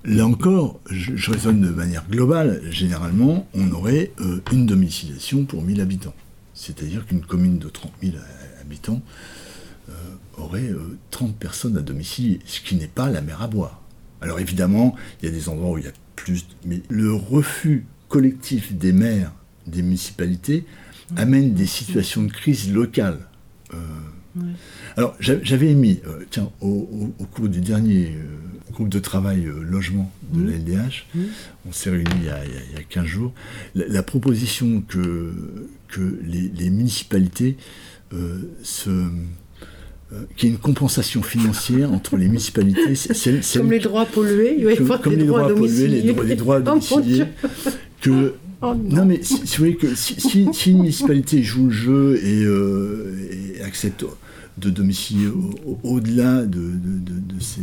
Là encore, je, je raisonne de manière globale. Généralement, on aurait euh, une domiciliation pour 1000 habitants. C'est-à-dire qu'une commune de 30 000 habitants euh, aurait 30 personnes à domicile, ce qui n'est pas la mer à boire. Alors évidemment, il y a des endroits où il y a plus, mais le refus collectif des maires, des municipalités, amène des situations de crise locale. Alors j'avais émis, tiens, au, cours du dernier groupe de travail logement de la LDH, on s'est réunis il y, a, 15 jours, la, proposition que, que les, municipalités euh, se euh, qu'il y ait une compensation financière entre les municipalités. comme les droits pollués, il va y avoir comme les, droits, pollués, les, droits, oh, domiciliés. Que, oh, non. mais si, vous voyez que si, une municipalité joue le jeu et, euh, accepte de domicilier au-delà de, de, ces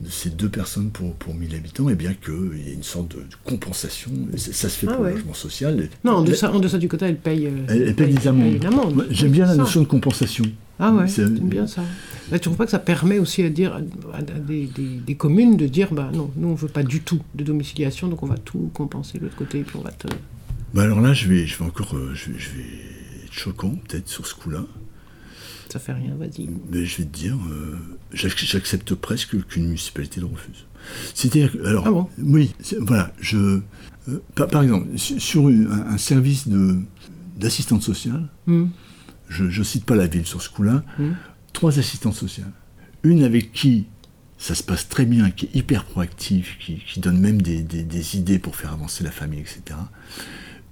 de ces deux personnes pour, pour 1000 habitants, et eh bien qu'il y ait une sorte de, compensation. Ça, se fait ah pour le logement social. Non, en deçà, en deçà du quota, elle paye, euh, elle, paye, des amendes. J'aime bien la notion de compensation. Ah ouais, j'aime bien ça. tu ne trouves pas que ça permet aussi à, dire, à des, des, communes de dire bah non, nous on ne veut pas du tout de domiciliation, donc on va tout compenser de l'autre côté, et puis on va te... Bah alors là, je vais, je vais encore euh, je vais, je vais être choquant peut-être sur ce coup-là. Ça fait rien, vas-y. Mais je vais te dire, euh, j'accepte presque qu'une municipalité le refuse. C'est-à-dire, alors, ah oui, voilà, je, euh, par, exemple, sur un, service d'assistante sociale, hmm. Je ne cite pas la ville sur ce coup-là, hmm. trois assistantes sociales. Une avec qui ça se passe très bien, qui est hyper proactive, qui, donne même des, des, idées pour faire avancer la famille, etc.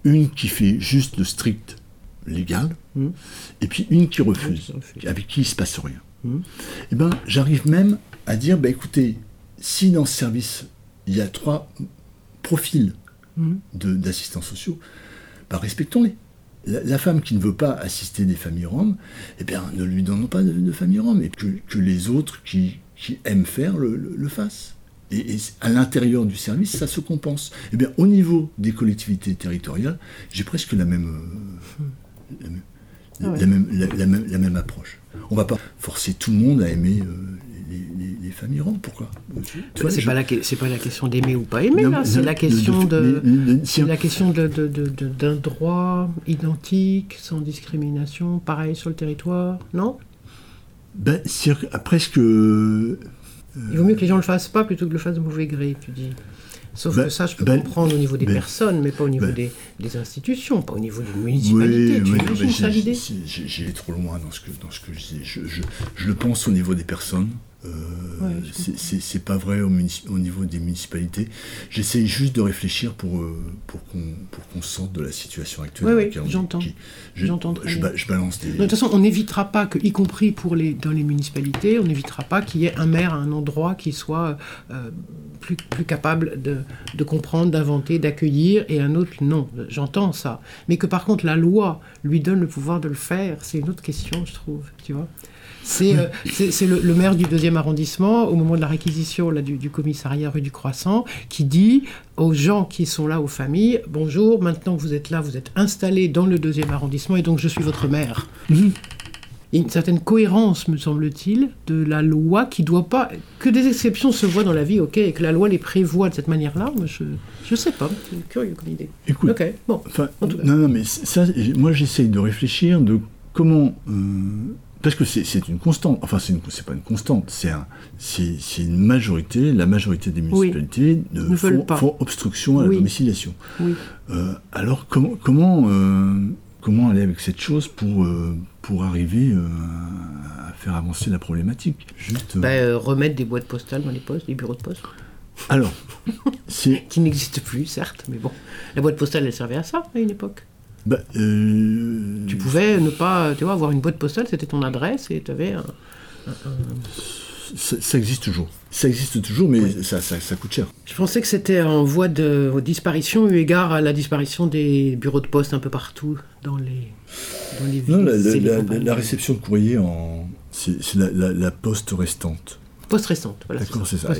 Une qui fait juste le strict légale, hmm. et puis une qui refuse, avec qui il ne se passe rien. Et eh ben, j'arrive même à dire, bah, écoutez, si dans ce service, il y a trois profils d'assistants sociaux, bah, respectons-les. La, femme qui ne veut pas assister des familles roms, eh bien, ne lui donnons pas de, famille rom, et que, les autres qui, aiment faire le fassent et, à l'intérieur du service, ça se compense. Eh bien, au niveau des collectivités territoriales, j'ai presque la même, la, même, la, même, approche. On ne va pas forcer tout le monde à aimer euh, les, familles rondes. Pourquoi C'est pas, la, pas la question d'aimer ou pas aimer, c'est la question de, la question d'un droit identique, sans discrimination, pareil sur le territoire, non? Ben, presque. Euh, Il vaut mieux que les gens le fassent pas plutôt que le fassent de mauvais gré, tu dis. Sauf ben, que ça, je peux ben, comprendre au niveau des ben, personnes, mais pas au niveau des, institutions, pas au niveau des municipalités. Oui, tu oui, ça l'idée? J'ai trop loin dans ce que, dans ce que je dis. je, le pense au niveau des personnes. Euh, c'est pas vrai au, niveau des municipalités. J'essaie juste de réfléchir pour, euh, pour qu'on sorte de la situation actuelle. Oui, oui, j'entends. Je, je, balance des. de toute façon, on n'évitera pas que, y compris pour les, dans les municipalités, on n'évitera pas qu'il y ait un maire à un endroit qui soit euh, plus, plus capable de, de comprendre, d'inventer, d'accueillir, et un autre non. J'entends ça. Mais que par contre, la loi lui donne le pouvoir de le faire, c'est une autre question, je trouve. Tu vois c'est euh, le, maire du deuxième arrondissement, au moment de la réquisition là, du, commissariat rue du Croissant, qui dit aux gens qui sont là, aux familles, bonjour, maintenant que vous êtes là, vous êtes installés dans le deuxième arrondissement et donc je suis votre maire. Y a une certaine cohérence, me semble-t-il, de la loi qui doit pas. Que des exceptions se voient dans la vie, ok, et que la loi les prévoit de cette manière-là, je ne sais pas. C'est curieux comme idée. Écoute, ok, bon. non, non, mais ça, moi j'essaye de réfléchir de comment. Euh, parce que c'est une constante, enfin c'est pas une constante, c'est une majorité, la majorité des municipalités ne font, obstruction à la domiciliation. Euh, alors comment, comment, euh, comment aller avec cette chose pour, euh, pour arriver à faire avancer la problématique? Juste, bah, Remettre des boîtes postales dans les postes, les bureaux de poste. Alors, c'est... qui n'existe plus, certes, mais bon. La boîte postale, elle servait à ça, à une époque. Bah, euh, tu pouvais ne pas, tu vois, avoir une boîte postale, c'était ton adresse et tu avais un, Ça, existe toujours. Ça existe toujours, mais ça, ça, coûte cher. Je pensais que c'était en voie de disparition, eu égard à la disparition des bureaux de poste un peu partout dans les, dans les villes. Non, la, réception de courrier, en... c'est la, poste restante. Poste restante, voilà. D'accord, c'est ça.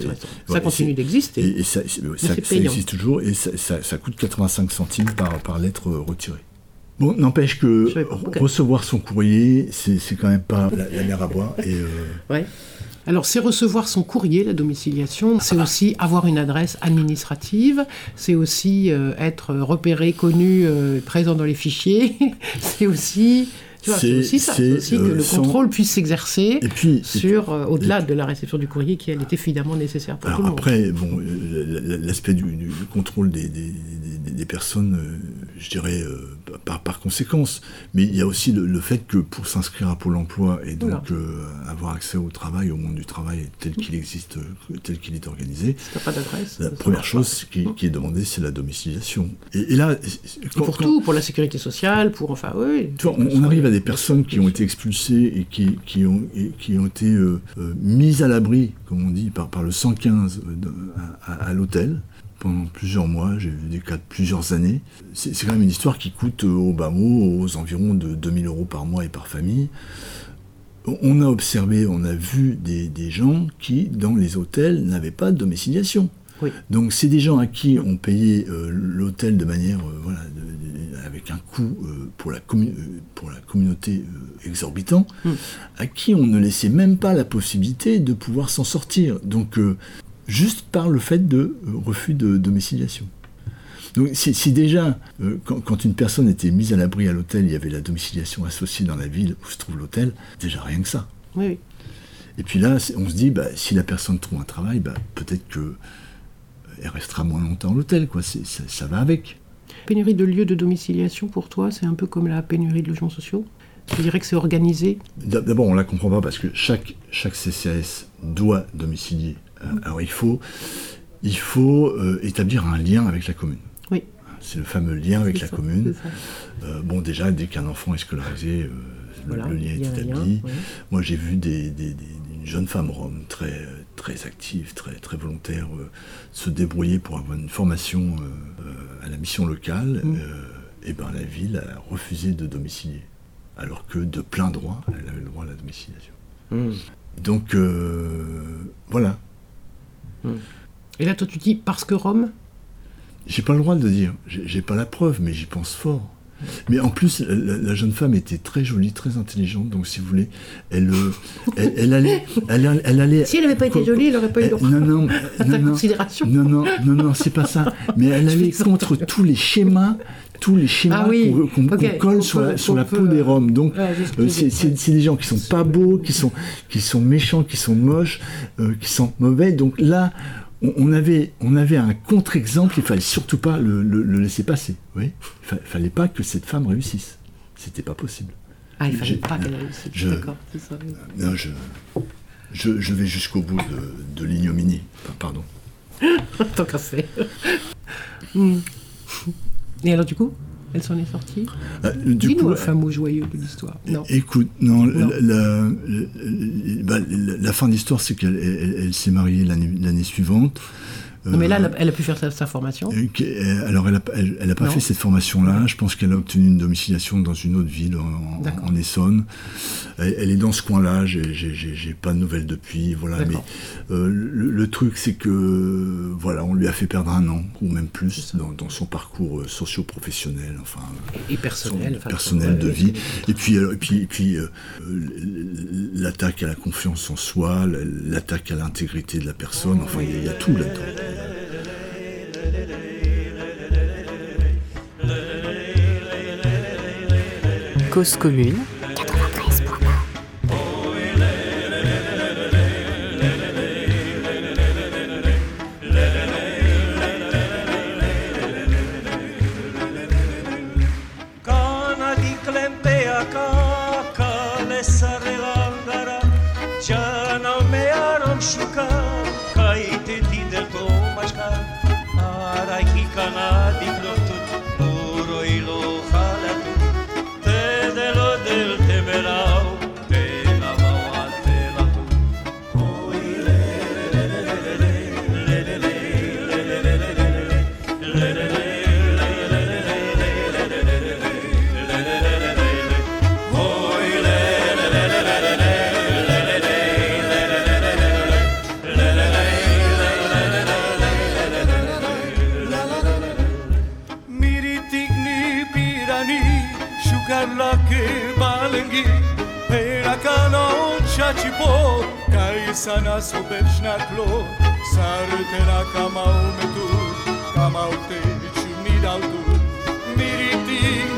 ça continue d'exister. Et, ça, ça, existe toujours et ça, coûte 85 centimes par, par lettre retirée. Bon, n'empêche que recevoir son courrier, c'est quand même pas la, mer à boire. Et, euh, ouais. Alors, c'est recevoir son courrier, la domiciliation. C'est aussi avoir une adresse administrative. C'est aussi euh, être repéré, connu, euh, présent dans les fichiers. c'est aussi c'est ça, c'est aussi que euh, le contrôle puisse s'exercer sur, euh, au-delà de la réception du courrier qui, elle, est évidemment nécessaire pour tout le monde. Après, bon, l'aspect du, contrôle des, des, personnes, je dirais, par, par, conséquence, mais il y a aussi le, fait que pour s'inscrire à Pôle emploi et donc avoir accès au travail, au monde du travail tel qu'il existe, tel qu'il est organisé, pas la première chose qui, qui, est demandée, c'est la domiciliation. Et, là, pour tout, pour la sécurité sociale, pour enfin, oui. on, on arrive à des personnes qui ont été expulsées et qui, qui, ont, qui ont été euh, euh, mises à l'abri, comme on dit, par, par le 115 euh, à, l'hôtel pendant plusieurs mois, j'ai vu des cas de plusieurs années. C'est quand même une histoire qui coûte au bas mot aux environs de 2000 euros par mois et par famille. On a observé, on a vu des, des gens qui, dans les hôtels, n'avaient pas de domiciliation. Donc c'est des gens à qui on payait l'hôtel de manière voilà, avec un coût euh, pour, la euh, pour la communauté euh, exorbitant, hmm. à qui on ne laissait même pas la possibilité de pouvoir s'en sortir. Donc, juste par le fait de refus de domiciliation. Donc, si, déjà, quand, une personne était mise à l'abri à l'hôtel, il y avait la domiciliation associée dans la ville où se trouve l'hôtel, déjà rien que ça. Oui. Et puis là, on se dit, bah, si la personne trouve un travail, bah, peut-être que elle restera moins longtemps à l'hôtel, quoi. Ça, ça va avec. Pénurie de lieux de domiciliation pour toi, c'est un peu comme la pénurie de logements sociaux? Je dirais que c'est organisé? D'abord, on ne la comprend pas parce que chaque, chaque CCAS doit domicilier. Euh, alors il faut, il faut euh, établir un lien avec la commune. Oui. C'est le fameux lien avec la commune. Euh, bon, déjà, dès qu'un enfant est scolarisé, le, lien est établi. Moi, j'ai vu des, des, une jeune femme rome très, très active, très, très volontaire, se débrouiller pour avoir une formation à la mission locale, et mm. euh, eh ben, la ville a refusé de domicilier. Alors que de plein droit, elle avait le droit à la domiciliation. Mm. Donc, voilà. Mm. Et là, toi, tu dis parce que Rome J'ai pas le droit de le dire. J'ai pas la preuve, mais j'y pense fort. Mais en plus, la, jeune femme était très jolie, très intelligente, donc si vous voulez, elle, euh, elle, allait, elle, allait. Si elle n'avait pas été jolie, elle n'aurait pas eu droit non, non, non, non, considération. Non, non, non, non, c'est pas ça. Mais elle allait contre tous les schémas tous les schémas ah qu'on colle sur, la, sur la peau des Roms. Donc, euh, c'est des gens qui sont pas beaux, qui sont, qui sont méchants, qui sont moches, euh, qui sont mauvais. Donc là, on, avait, on avait un contre-exemple, il fallait surtout pas le, laisser passer. Oui il fallait pas que cette femme réussisse. C'était pas possible. Ah, il fallait pas qu'elle réussisse. D'accord, c'est ça. Non, je, je, vais jusqu'au bout de, l'ignominie. pardon. Tant qu'à faire. Hmm. Et alors, du coup? Elle s'en est sortie euh, Dis-nous un joyeux de l'histoire. Écoute, non, bah, La, fin de l'histoire, c'est qu'elle s'est mariée l'année suivante. Non, mais là, elle a, pu faire sa, formation. Euh, alors, elle n'a elle a pas fait cette formation-là. Je pense qu'elle a obtenu une domiciliation dans une autre ville, en, Essonne. Elle, est dans ce coin-là. J'ai pas de nouvelles depuis. Voilà. Mais euh, le, truc, c'est que voilà, on lui a fait perdre un an ou même plus dans, son parcours euh, socio-professionnel, enfin et personnel, personnel de vie. Et puis, et puis, et puis l'attaque à la confiance en soi, l'attaque à l'intégrité de la personne. Enfin, il y, a tout là-dedans. Cause commune sa nas ubeć na tlo Sarute na kamau me tu Kamau te ću mi dal tu. Miriti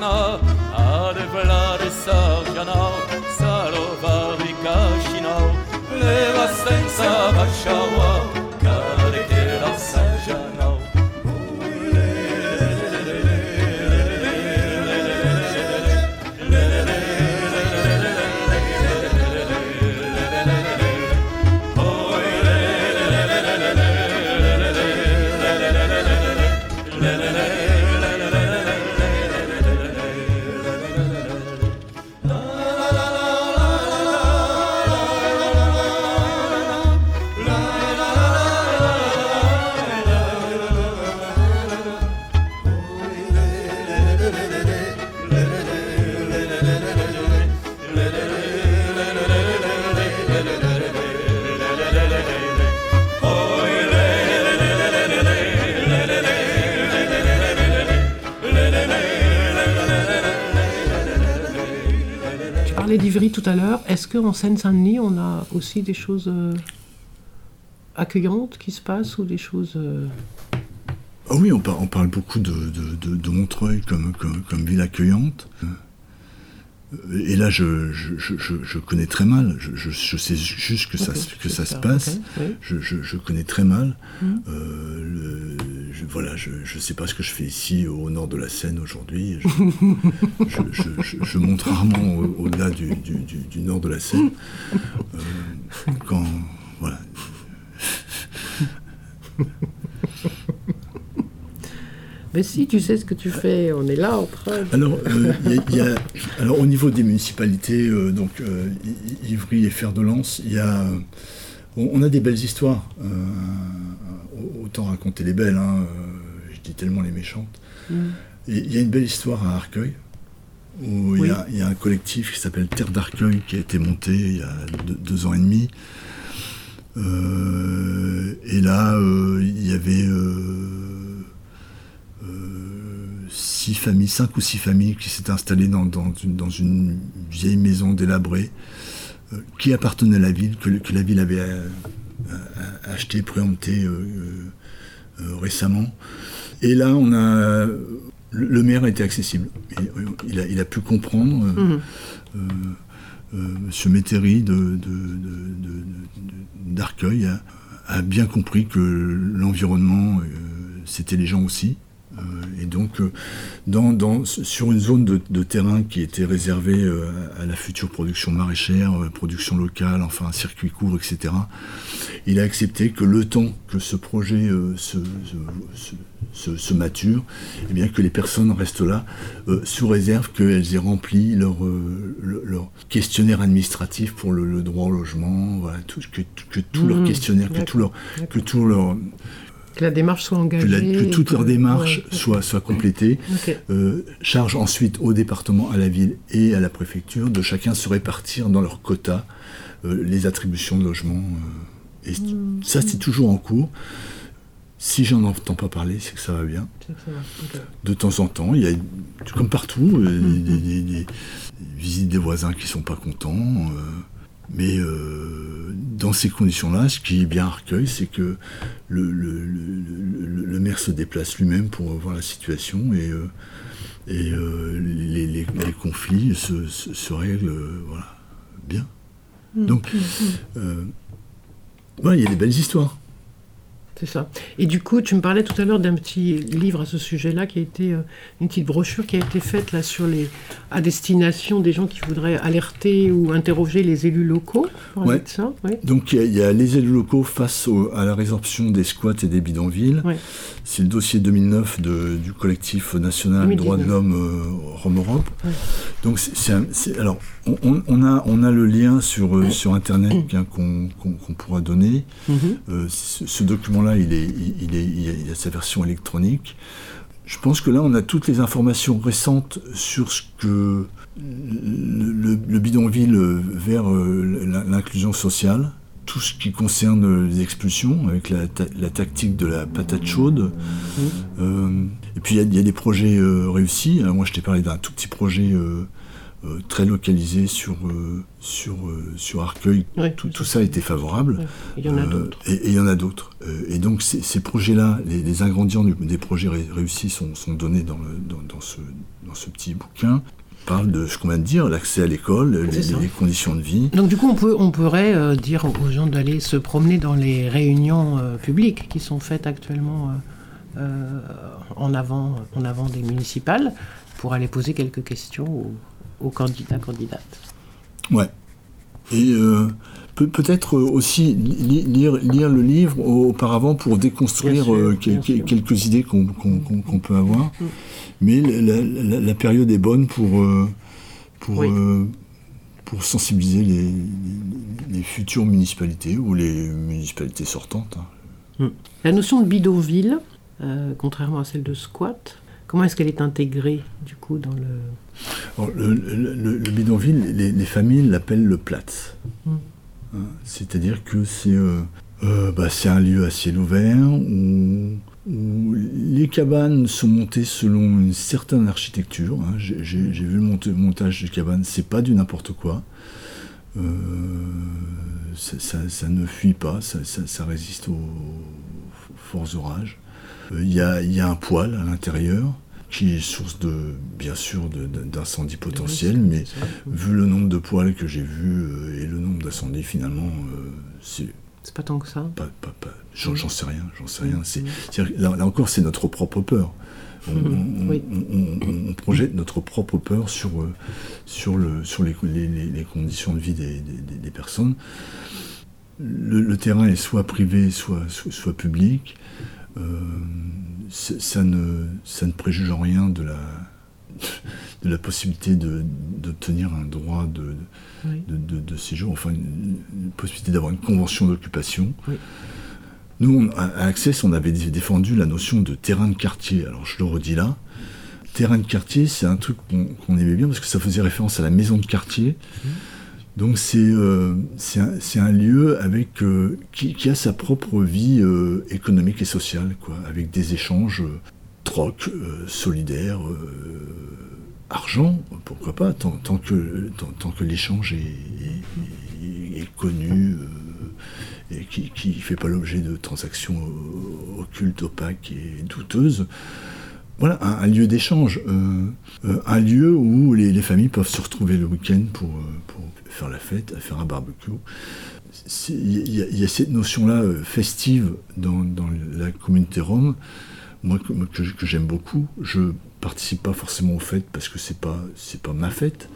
Sarjana, ade vlade Sarjana, salovar di Cascina, leva senza basciaua. Qu'en Seine-Saint-Denis, on a aussi des choses euh, accueillantes qui se passent ou des choses. euh, Ah oui, on, par- on parle beaucoup de, Montreuil comme ville accueillante. Et là, je, je, je- je- connais très mal. Je, sais juste que ça, que ça se passe. oui. Je, je- je connais très mal. Mhm. Euh, le- je, voilà, je ne sais pas ce que je fais ici au nord de la Seine aujourd'hui. Je, monte rarement au- au-delà du, du- du- du nord de la Seine. Euh, quand voilà, Mais si, tu sais ce que tu fais, on est là en train. de- Alors, euh, y a- il y a- alors au niveau des municipalités, euh, donc euh, Ivry et Fer de Lance, il y a, on, on a des belles histoires. autant raconter les belles, hein, je dis tellement les méchantes. Mm. Il y a une belle histoire à Arcueil, où il, y y a un collectif qui s'appelle Terre d'Arcueil qui a été monté il y a deux, deux ans et demi. Et là, il y avait six familles, cinq ou six familles qui s'étaient installées dans, dans une, dans une vieille maison délabrée euh, qui appartenait à la ville, que, la ville avait euh, acheté, préempté euh, récemment. Et là, on a le, maire était accessible. Il, il a, il a pu comprendre. euh, Monsieur Métairie de, de- de- d'Arcueil a, a bien compris que l'environnement, euh, c'était les gens aussi. Euh, et donc, euh, dans, dans- sur une zone de, de terrain qui était réservée euh, à la future production maraîchère, production locale, enfin un circuit court, etc., il a accepté que le temps que ce projet se, se- se- se mature, eh bien que les personnes restent là, euh, sous réserve qu'elles aient rempli leur, euh, le- leur questionnaire administratif pour le, le droit au logement, voilà, tout, que, que tout leur Mhm. questionnaire, que tout leur, que tout leur, Que la démarche soit que, engagée. la- que toute leur démarche ouais, soit, soit complétée. Euh, charge ensuite au département, à la ville et à la préfecture de chacun se répartir dans leur quota euh, les attributions de logement. euh, et Hmm. ça, c'est toujours en cours. Si j'en entends pas parler, c'est que ça va bien. Ça va. De temps en temps, il y a, comme partout, euh, Hmm. des, des- des- des visites des voisins qui sont pas contents. euh, mais euh, dans ces conditions-là, ce qui est bien à Arcueil, c'est que le, le- le- le- le maire se déplace lui-même pour voir la situation et, euh, et euh, les, les- les conflits se, se- se règlent voilà, bien. Donc, euh, voilà, il y a des belles histoires. C'est ça. Et du coup, tu me parlais tout à l'heure d'un petit livre à ce sujet-là, qui a été euh, une petite brochure qui a été faite là sur les à destination des gens qui voudraient alerter ou interroger les élus locaux. Ouais. de ça, ouais. Donc il y, a- il y a les élus locaux face au- à la résorption des squats et des bidonvilles. Ouais. C'est le dossier 2009 de- du collectif national 2019. droits de l'homme euh, Rome Europe. Donc c'est alors on, a on a le lien sur euh, sur internet qu'on pourra donner. Ce, ce document-là, il, est, il, il est, il, a, sa version électronique. Je pense que là, on a toutes les informations récentes sur ce que le, le- le bidonville vers euh, l'inclusion sociale, tout ce qui concerne les expulsions, avec la, ta- la tactique de la patate chaude. Euh, et puis, il y a- y, des projets euh, réussis. Alors, moi, je t'ai parlé d'un tout petit projet euh, euh, très localisé sur, euh, sur, euh, sur Arcueil. Tout, tout ça. été favorable. Ouais. Il y en a d'autres. Et il y en a d'autres. Et donc ces, ces projets-là, les, les ingrédients du- des projets ré- réussis sont, sont donnés dans, le, dans, dans ce, dans ce petit bouquin. Parle de ce qu'on vient de dire, l'accès à l'école, les, conditions de vie. Donc du coup, on, peut, on pourrait euh, dire aux gens d'aller se promener dans les réunions euh, publiques qui sont faites actuellement euh, en, avant, en avant des municipales pour aller poser quelques questions aux, aux candidats, candidates. Ouais. Et euh, peut- peut-être aussi li- lire, lire le livre au- auparavant pour déconstruire sûr, euh, quelques idées qu'on peut avoir. Mm. Mais la, la- la période est bonne pour, euh, pour, Oui. euh, pour sensibiliser les, futures municipalités ou les municipalités sortantes. hein. La notion de bidonville, euh, contrairement à celle de squat, comment est-ce qu'elle est intégrée du coup dans le... Alors, le, le- le- le bidonville, les, les familles l'appellent le Platz. Mm. Hein, C'est-à-dire que c'est euh, euh, bah, c'est un lieu à ciel ouvert où, où les cabanes sont montées selon une certaine architecture. hein. J'ai vu le montage de cabanes, c'est pas du n'importe quoi. Euh, ça, ça- ça ne fuit pas, ça, ça- ça résiste aux forts orages. Euh, Il y, a, il y a un poêle à l'intérieur qui est source de, bien sûr, d'incendies potentiels, mais vu le nombre de poêles que j'ai vus euh, et le nombre d'incendies, finalement, euh, c'est C'est pas tant que ça. pas, pas, pas- j'en, sais rien, j'en sais rien. Que là, là encore, c'est notre propre peur. On, on- Oui. on- on- on projette notre propre peur sur, euh, sur, le, sur les, les- les- les conditions de vie des, des- des- des personnes. Le, le terrain est soit privé, soit, soit, soit public. Euh, ça, ne, ça ne préjuge en rien de la, de la possibilité de, d'obtenir un droit de, Oui. de, de- de séjour, enfin une, une possibilité d'avoir une convention d'occupation. Oui. Nous, on- à Access, on avait dé- défendu la notion de terrain de quartier. Alors je le redis là. Terrain de quartier, c'est un truc qu'on qu'on aimait bien parce que ça faisait référence à la maison de quartier. Donc c'est euh, c'est un, lieu avec, euh, qui, a sa propre vie euh, économique et sociale, quoi, avec des échanges troc, solidaires, euh, argent, pourquoi pas, tant, tant que, tant, que l'échange est, est- connu et qui ne fait pas l'objet de transactions occultes, opaques et douteuses. Voilà, un, lieu d'échange, euh, euh, un lieu où les, les familles peuvent se retrouver le week-end pour, euh, faire la fête, faire un barbecue. Il y, a- cette notion-là festive dans, la communauté rome, moi que, j'aime beaucoup. Je participe pas forcément aux fêtes parce que c'est pas pas ma fête,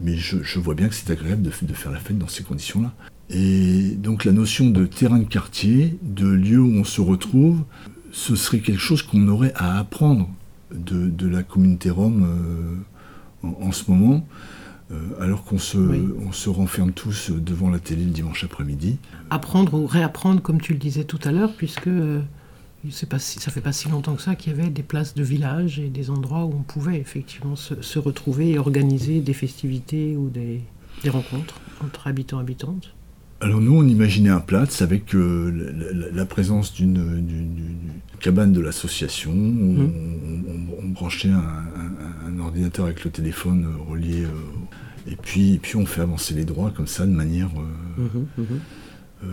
mais je, vois bien que c'est agréable de faire la fête dans ces conditions-là. Et donc la notion de terrain de quartier, de lieu où on se retrouve, ce serait quelque chose qu'on aurait à apprendre de, de la communauté rome euh, en, en ce moment, euh, alors qu'on se, Oui. on se renferme tous devant la télé le dimanche après-midi. Apprendre ou réapprendre, comme tu le disais tout à l'heure, puisque euh, pas si- ça fait pas si longtemps que ça qu'il y avait des places de village et des endroits où on pouvait effectivement se, se retrouver et organiser des festivités ou des, des rencontres entre habitants et habitantes. Alors nous, on imaginait un Platz avec euh, la, présence d'une cabane de l'association. On, on- on branchait un, un- un ordinateur avec le téléphone euh, relié. euh, et, puis, et puis on fait avancer les droits comme ça de manière euh,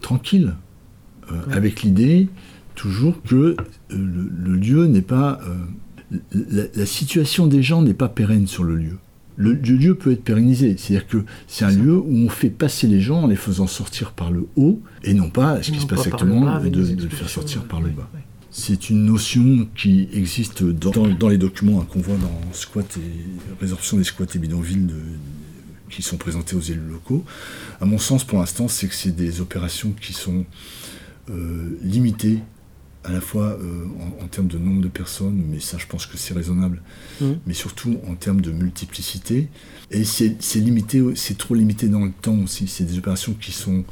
tranquille. Euh, Ouais. Avec l'idée toujours que le, le lieu n'est pas... la, la situation des gens n'est pas pérenne sur le lieu. Le, le lieu peut être pérennisé. C'est-à-dire que c'est un lieu où on fait passer les gens en les faisant sortir par le haut et non pas, ce qui Non se pas passe avec de, le faire sortir par le bas. ouais. C'est une notion qui existe dans, dans- dans les documents hein, qu'on voit dans squat et résorption des squats et bidonvilles de- qui sont présentés aux élus locaux. À mon sens, pour l'instant, c'est que c'est des opérations qui sont euh, limitées à la fois euh, en, en termes de nombre de personnes, mais ça je pense que c'est raisonnable, Mhm. mais surtout en termes de multiplicité. Et c'est limité, c'est trop limité dans le temps aussi. C'est des opérations qui sont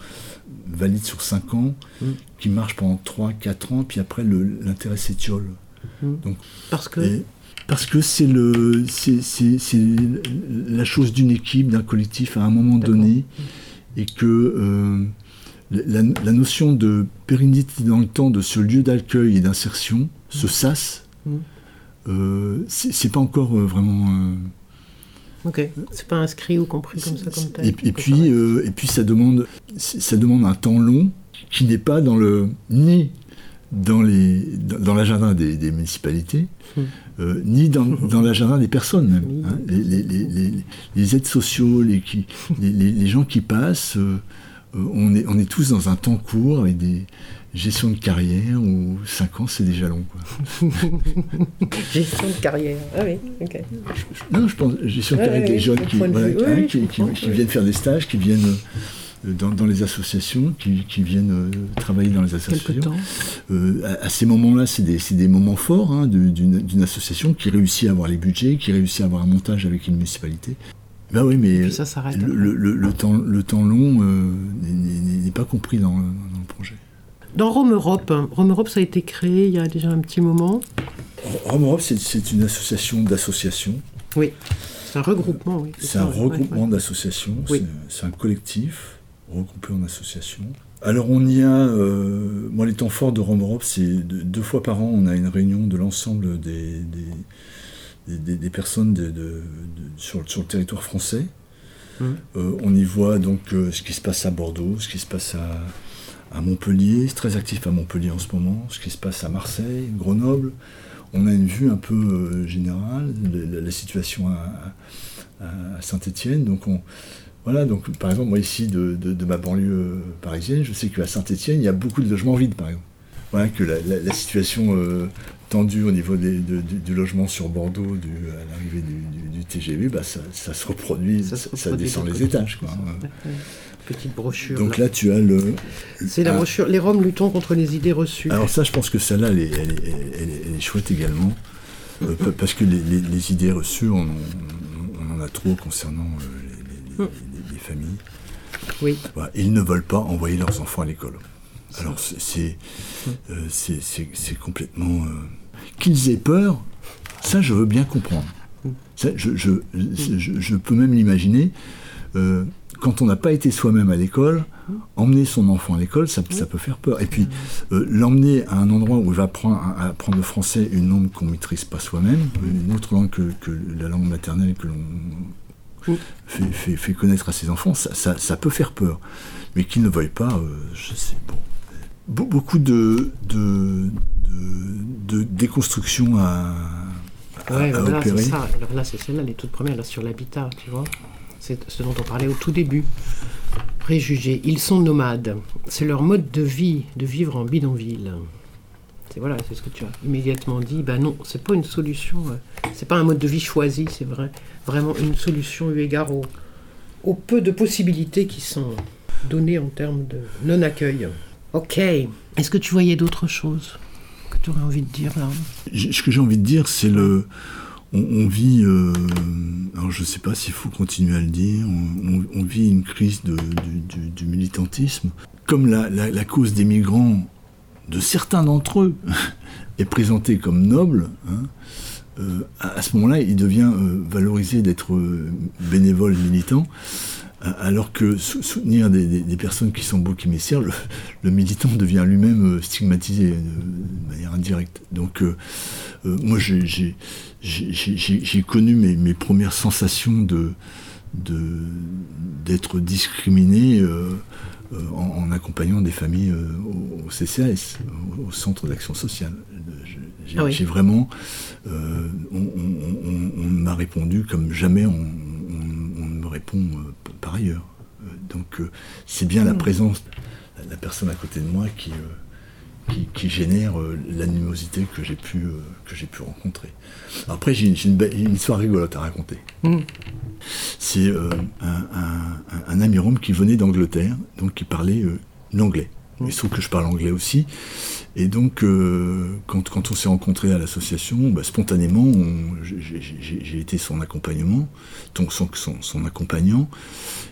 valides sur 5 ans, Mhm. qui marchent pendant 3-4 ans, puis après l'intérêt s'étiole. Parce que. Et Parce que c'est le, c'est, la chose d'une équipe, d'un collectif à un moment donné, et que euh, la, la notion de pérennité dans le temps de ce lieu d'accueil et d'insertion, ce SAS, Mm. euh, c'est, pas encore euh, vraiment. euh, Ok, c'est pas inscrit ou compris comme ça, comme tel. et, et puis, euh, et puis ça demande, ça demande un temps long qui n'est pas dans le ni dans les dans, l'agenda des, des municipalités, euh, ni dans, dans l'agenda des personnes même. Hein. Les, les- les- les- les aides sociaux, les, qui, les, gens qui passent, euh, on, est, on est tous dans un temps court avec des gestions de carrière où 5 ans c'est déjà long. Quoi. Gestion de carrière. Ah oui, ok. Non, je pense gestion de carrière des ouais, jeunes qui, de. Oui, viennent faire des stages, qui viennent euh, dans, dans les associations, qui, qui viennent euh, travailler dans les associations. temps. Euh, à, à ces moments-là, c'est des, c'est des moments forts hein, d'une association qui réussit à avoir les budgets, qui réussit à avoir un montage avec une municipalité. Ben oui, mais Puis ça s'arrête. le, le- le- le temps, le temps long euh, n'est- pas compris dans, le- dans le projet. Dans Rome Europe, hein, Rome Europe, ça a été créé il y a déjà un petit moment. Rome Europe, c'est- c'est une association d'associations. Oui, c'est un regroupement, oui. C'est un regroupement ouais. d'associations, Oui. c'est- un collectif regroupé en associations. Alors on y a, euh, moi les temps forts de Rome Europe, c'est de- deux fois par an, on a une réunion de l'ensemble des, des, des- des- des personnes de- de- de- sur, sur le territoire français. Mhm. Euh, on y voit donc euh, ce qui se passe à Bordeaux, ce qui se passe à, à Montpellier, c'est très actif à Montpellier en ce moment, ce qui se passe à Marseille, Grenoble. On a une vue un peu euh, générale de la, la situation à, à Saint-Étienne. Donc on, voilà, donc par exemple moi ici de, de- ma banlieue parisienne, je sais qu'à Saint-Étienne il y a beaucoup de logements vides par exemple. Voilà que la, la- la situation euh, tendue au niveau des- de- du, du logement sur Bordeaux du, à l'arrivée du, du- TGV, bah, ça, ça se reproduit, ça, se ça reproduit descend de les étages. Quoi, hein. Petite brochure. Donc là. là tu as le, c'est la ah. brochure Les Roms luttons contre les idées reçues. Alors ça, je pense que celle-là, elle est, elle est- elle est- elle est chouette également, euh, pa- parce que les, les- les idées reçues, on en, on en a trop concernant euh, les, les- les- les familles. Oui. Voilà, ils ne veulent pas envoyer leurs enfants à l'école. Alors c'est- c'est euh, c'est- complètement... euh, Qu'ils aient peur, ça je veux bien comprendre. Ça, je, je, je- je peux même l'imaginer. euh, quand on n'a pas été soi-même à l'école, emmener son enfant à l'école, ça, ça peut faire peur. Et puis, euh, l'emmener à un endroit où il va apprendre, à apprendre le français, une langue qu'on ne maîtrise pas soi-même, une autre langue que, que la langue maternelle que l'on fait, fait- fait connaître à ses enfants, ça, ça- ça peut faire peur. Mais qu'ils ne veuillent pas, euh, je sais, bon. Be- beaucoup de, de, de, de déconstruction à, à- Ouais, à voilà, opérer. c'est ça. Alors là, c'est celle-là, les toutes premières, là, sur l'habitat, tu vois. C'est ce dont on parlait au tout début. Préjugés. Ils sont nomades. C'est leur mode de vie, de vivre en bidonville. C'est voilà, c'est ce que tu as immédiatement dit. Ben non, c'est pas une solution. euh, C'est pas un mode de vie choisi, c'est vrai. Vraiment une solution eu égard au, au peu de possibilités qui sont données en termes de non-accueil. Ok. Est-ce que tu voyais d'autres choses que tu aurais envie de dire là Ce que j'ai envie de dire, c'est le. On, on vit. euh, alors, je ne sais pas s'il faut continuer à le dire. On, on- on vit une crise de- du, du- du militantisme. Comme la, la- la cause des migrants, de certains d'entre eux, est présentée comme noble, hein, euh, à, à ce moment-là, il devient euh, valorisé d'être euh, bénévole militant. Alors que sou- soutenir des, des- des personnes qui sont beaux émissaires, le, le militant devient lui-même euh, stigmatisé euh, de manière indirecte. Donc, euh, euh, moi, j'ai- connu mes, mes premières sensations de d'être discriminé euh, en, en accompagnant des familles au, au CCAS, au, au Centre d'action sociale. J'ai Ah oui. j'ai vraiment, on, on- on- on m'a répondu comme jamais on, réponds par ailleurs. donc c'est bien la mm. présence de la personne à côté de moi qui, qui, génère l'animosité que j'ai pu, que j'ai pu rencontrer. Après, j'ai une, histoire rigolote à raconter. Mm. C'est un, ami rome qui venait d'Angleterre, donc qui parlait l'anglais. Il se trouve que je parle anglais aussi. Et donc, euh, quand, on s'est rencontrés à l'association, bah, spontanément, j'ai été son accompagnement, donc son, son, accompagnant.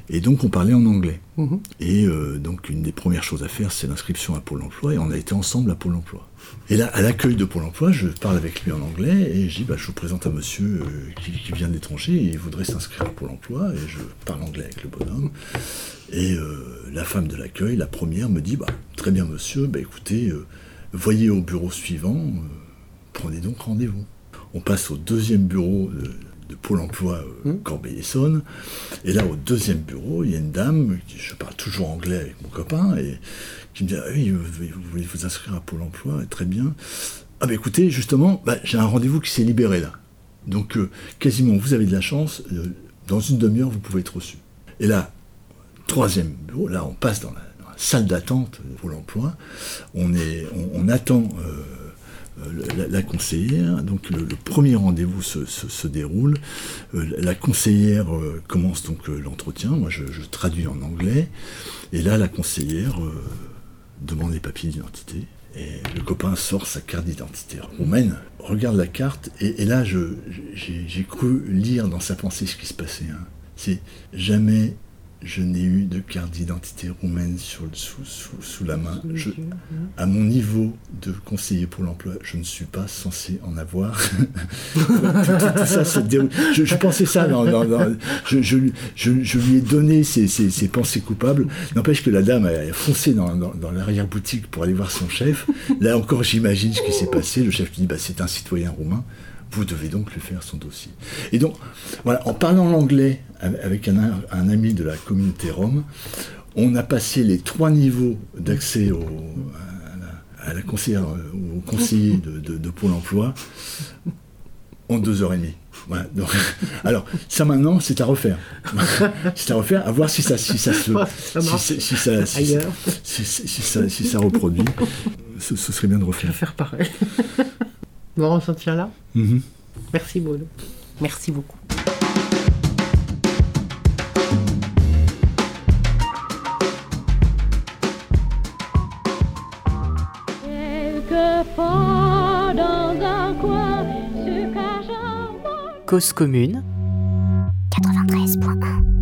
Et donc, on parlait en anglais. Mhm. Et euh, donc, une des premières choses à faire, c'est l'inscription à Pôle emploi. Et on a été ensemble à Pôle emploi. Et là, à l'accueil de Pôle emploi, je parle avec lui en anglais et je dis bah, Je vous présente un monsieur euh, qui, qui, vient de l'étranger et il voudrait s'inscrire à Pôle emploi. Et je parle anglais avec le bonhomme. Et euh, la femme de l'accueil, la première, me dit bah, Très bien, monsieur, bah, écoutez, euh, voyez au bureau suivant, euh, prenez donc rendez-vous. On passe au deuxième bureau de, Pôle emploi mmh. Corbeil-Essonne. Et là, au deuxième bureau, il y a une dame, je parle toujours anglais avec mon copain, et qui me dit ah Oui, vous voulez vous inscrire à Pôle emploi Très bien. Ah, ben écoutez, justement, bah, j'ai un rendez-vous qui s'est libéré là. Donc, quasiment, vous avez de la chance. dans une demi-heure, vous pouvez être reçu. Et là, troisième bureau, là on passe dans la, salle d'attente pour l'emploi, on, on, attend euh, la, conseillère, donc le, premier rendez-vous se, déroule, euh, la conseillère euh, commence donc l'entretien, moi je, traduis en anglais, et là la conseillère demande les papiers d'identité, et le copain sort sa carte d'identité roumaine, regarde la carte, et, là j'ai cru lire dans sa pensée ce qui se passait. Hein. C'est jamais je n'ai eu de carte d'identité roumaine sur, sous, sous, la main. à mon niveau de conseiller pour l'emploi, je ne suis pas censé en avoir. je, pensais ça. je, lui ai donné ses, pensées coupables. N'empêche que la dame a foncé dans, l'arrière-boutique pour aller voir son chef. Là encore, j'imagine ce qui s'est passé. Le chef lui dit bah, c'est un citoyen roumain. Vous devez donc lui faire son dossier. Et donc, voilà, en parlant l'anglais avec un, ami de la communauté rome, on a passé les trois niveaux d'accès au, à, la, conseillère, au conseiller de, Pôle emploi en deux heures et demie. Voilà, donc, alors, ça maintenant, c'est à refaire. c'est à refaire, à voir si ça, si ça se. si, ça, si, ça, si ça reproduit. Ce, ce, serait bien de refaire. faire pareil. Bon, on s'en tient là. Mhm. Merci, Bono. Merci beaucoup. Cause commune 93.1